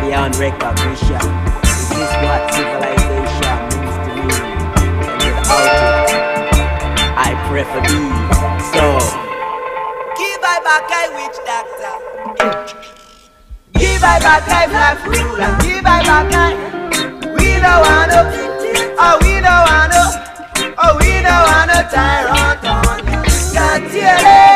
beyond recognition. Is this what civilization means to me? And without it, I pray for thee. So,
give I back I witch doctor. Uh, give I back I black ruler. Give I back I. We don't want to, oh we don't want to, oh we don't want to tyrant on you. God,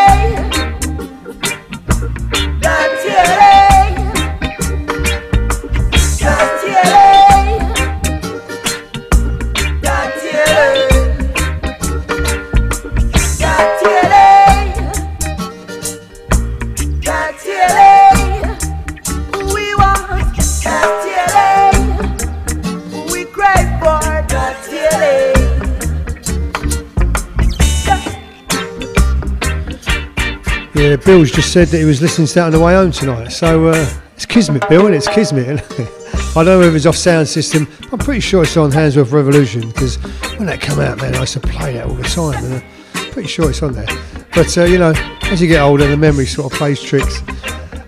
Bill's just said that he was listening to that on the way home tonight. So uh, it's Kismet, Bill, and it's Kismet. I don't know if it's off sound system. I'm pretty sure it's on Handsworth Revolution because when that come out, man, I used to play that all the time, and I'm pretty sure it's on there. But uh, you know, as you get older, the memory sort of plays tricks.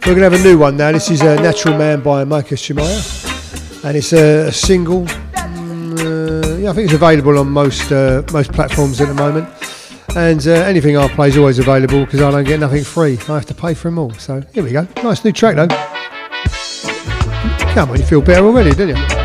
We're gonna have a new one now. This is uh, Natural Man by Marcus Shemaiah, and it's a, a single. Mm, uh, yeah, I think it's available on most uh, most platforms at the moment. And uh, anything I play is always available because I don't get nothing free. I have to pay for them all. So here we go. Nice new track though. Come on, you feel better already, don't you?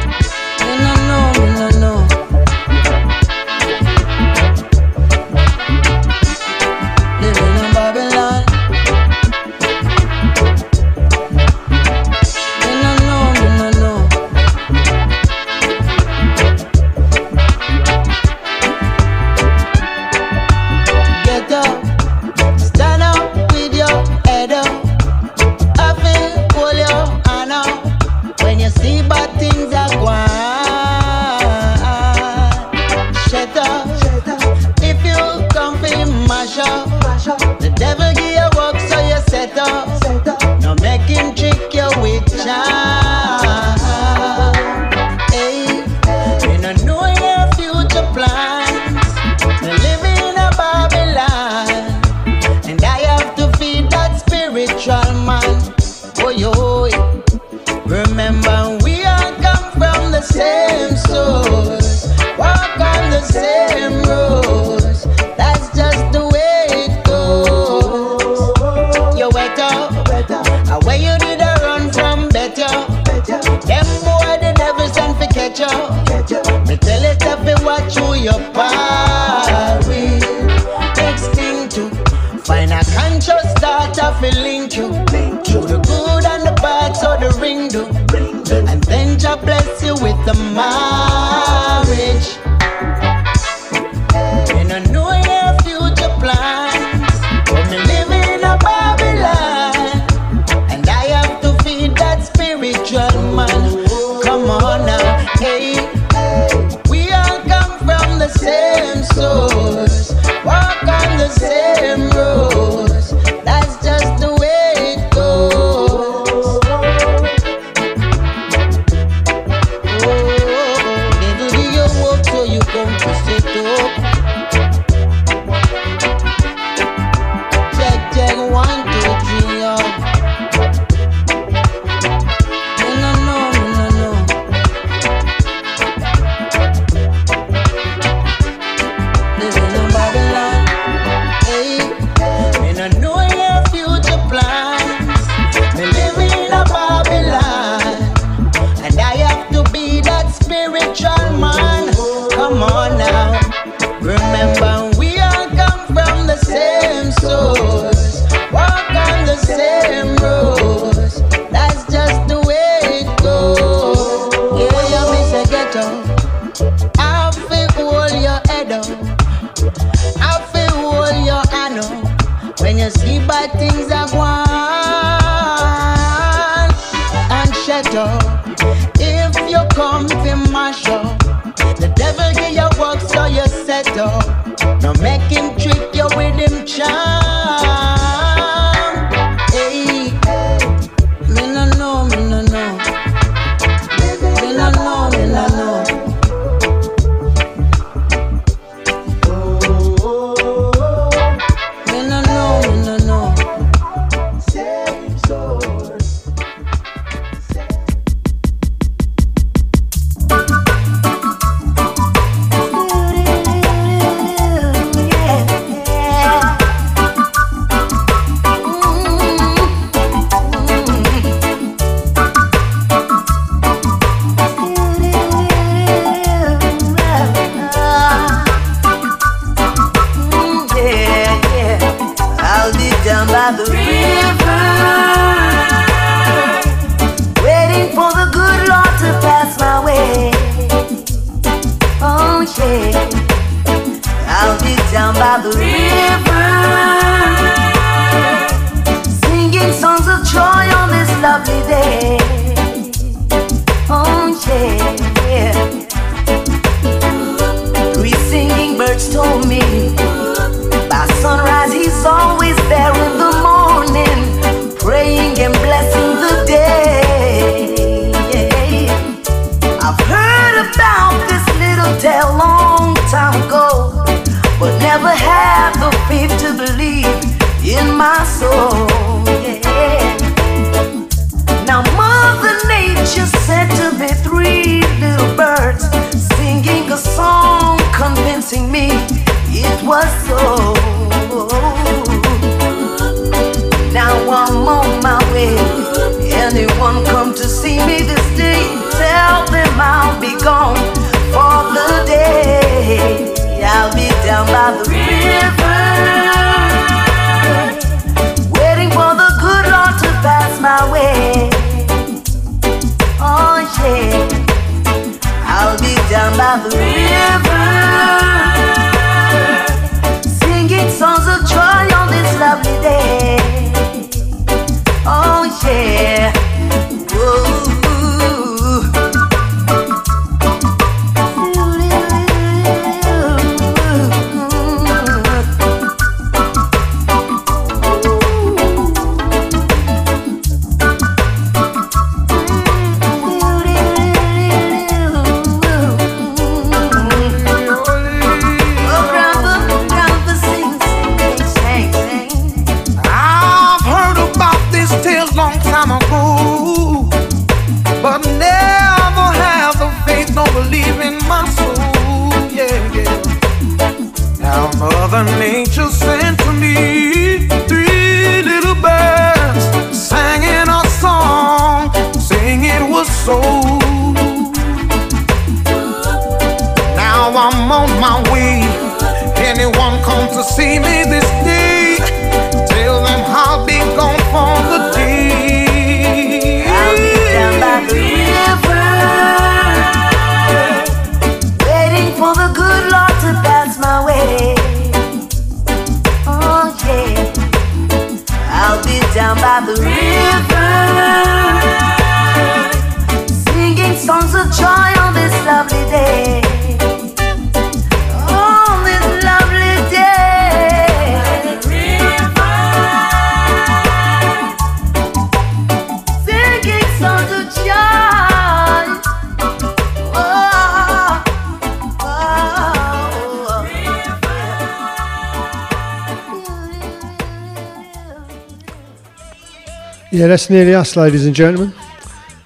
That's
nearly us, ladies and gentlemen.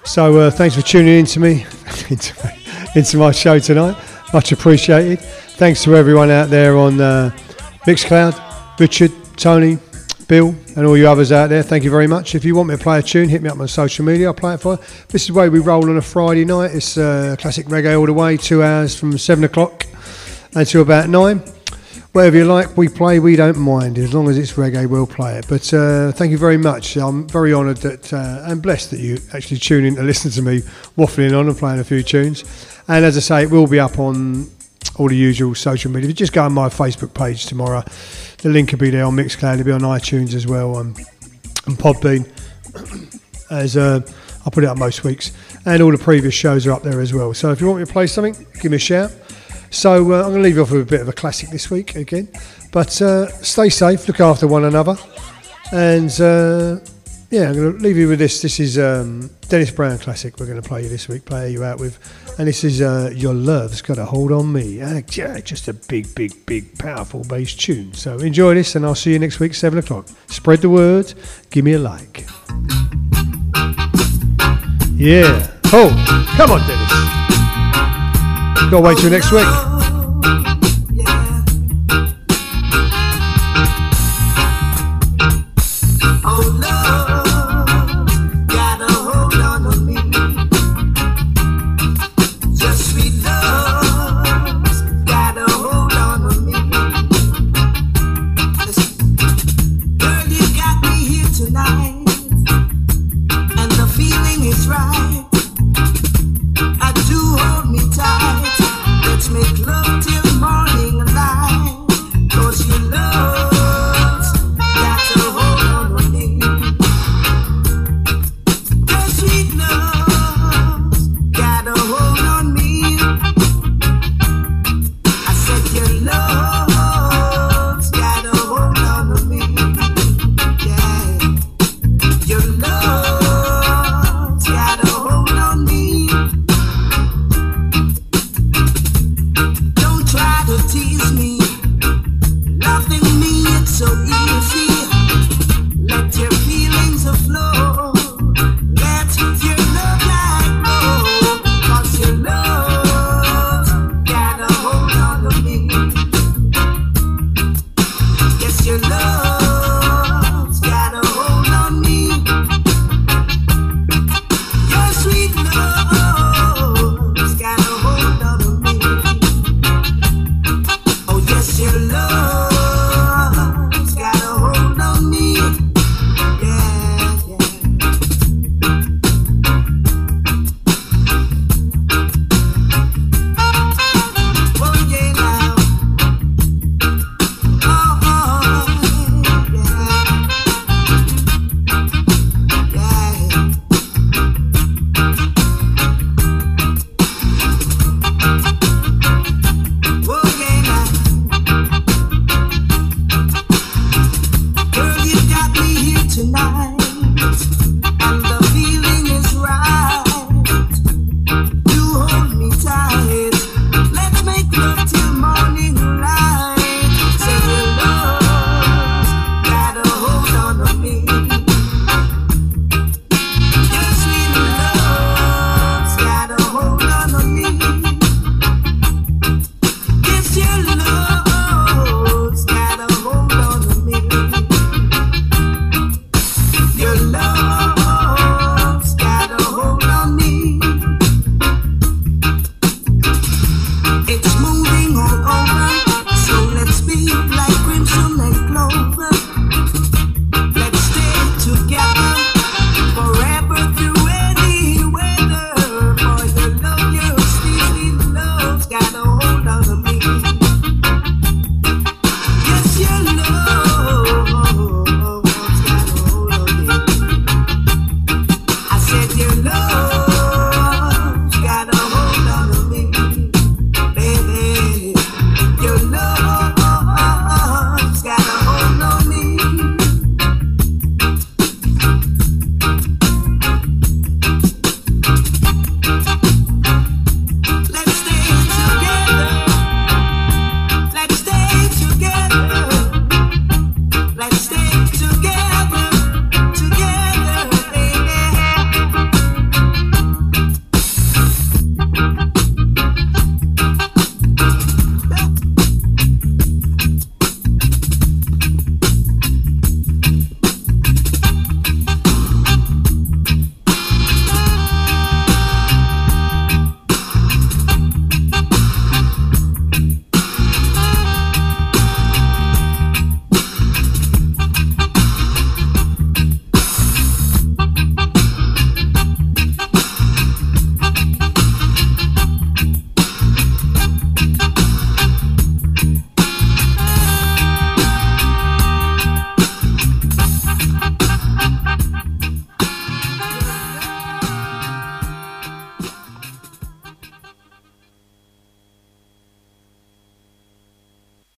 So uh, thanks for tuning in to me, into, my show tonight. Much appreciated. Thanks to everyone out there on uh, Mixcloud, Richard, Tony, Bill, and all you others out there. Thank you very much. If you want me to play a tune, hit me up on social media. I'll play it for you. This is the way we roll on a Friday night. It's uh, classic reggae all the way, two hours from seven o'clock until about nine. Whatever you like, we play. We don't mind as long as it's reggae. We'll play it. But uh, thank you very much. I'm very honoured that uh, and blessed that you actually tune in to listen to me waffling on and playing a few tunes. And as I say, it will be up on all the usual social media. If you just go on my Facebook page tomorrow, the link will be there on Mixcloud. It'll be on iTunes as well um, and Podbean. As uh, I put it up most weeks, and all the previous shows are up there as well. So if you want me to play something, give me a shout. So uh, I'm going to leave you off with a bit of a classic this week again. But uh, stay safe, look after one another, and uh, yeah, I'm going to leave you with this. This is um, Dennis Brown classic. We're going to play you this week, play you out with, and this is uh, Your Love's Got a Hold on Me. Uh, just a big, big, big, powerful bass tune. So enjoy this, and I'll see you next week, seven o'clock. Spread the word. Give me a like. Yeah. Oh, come on, Dennis. Don't wait till next week.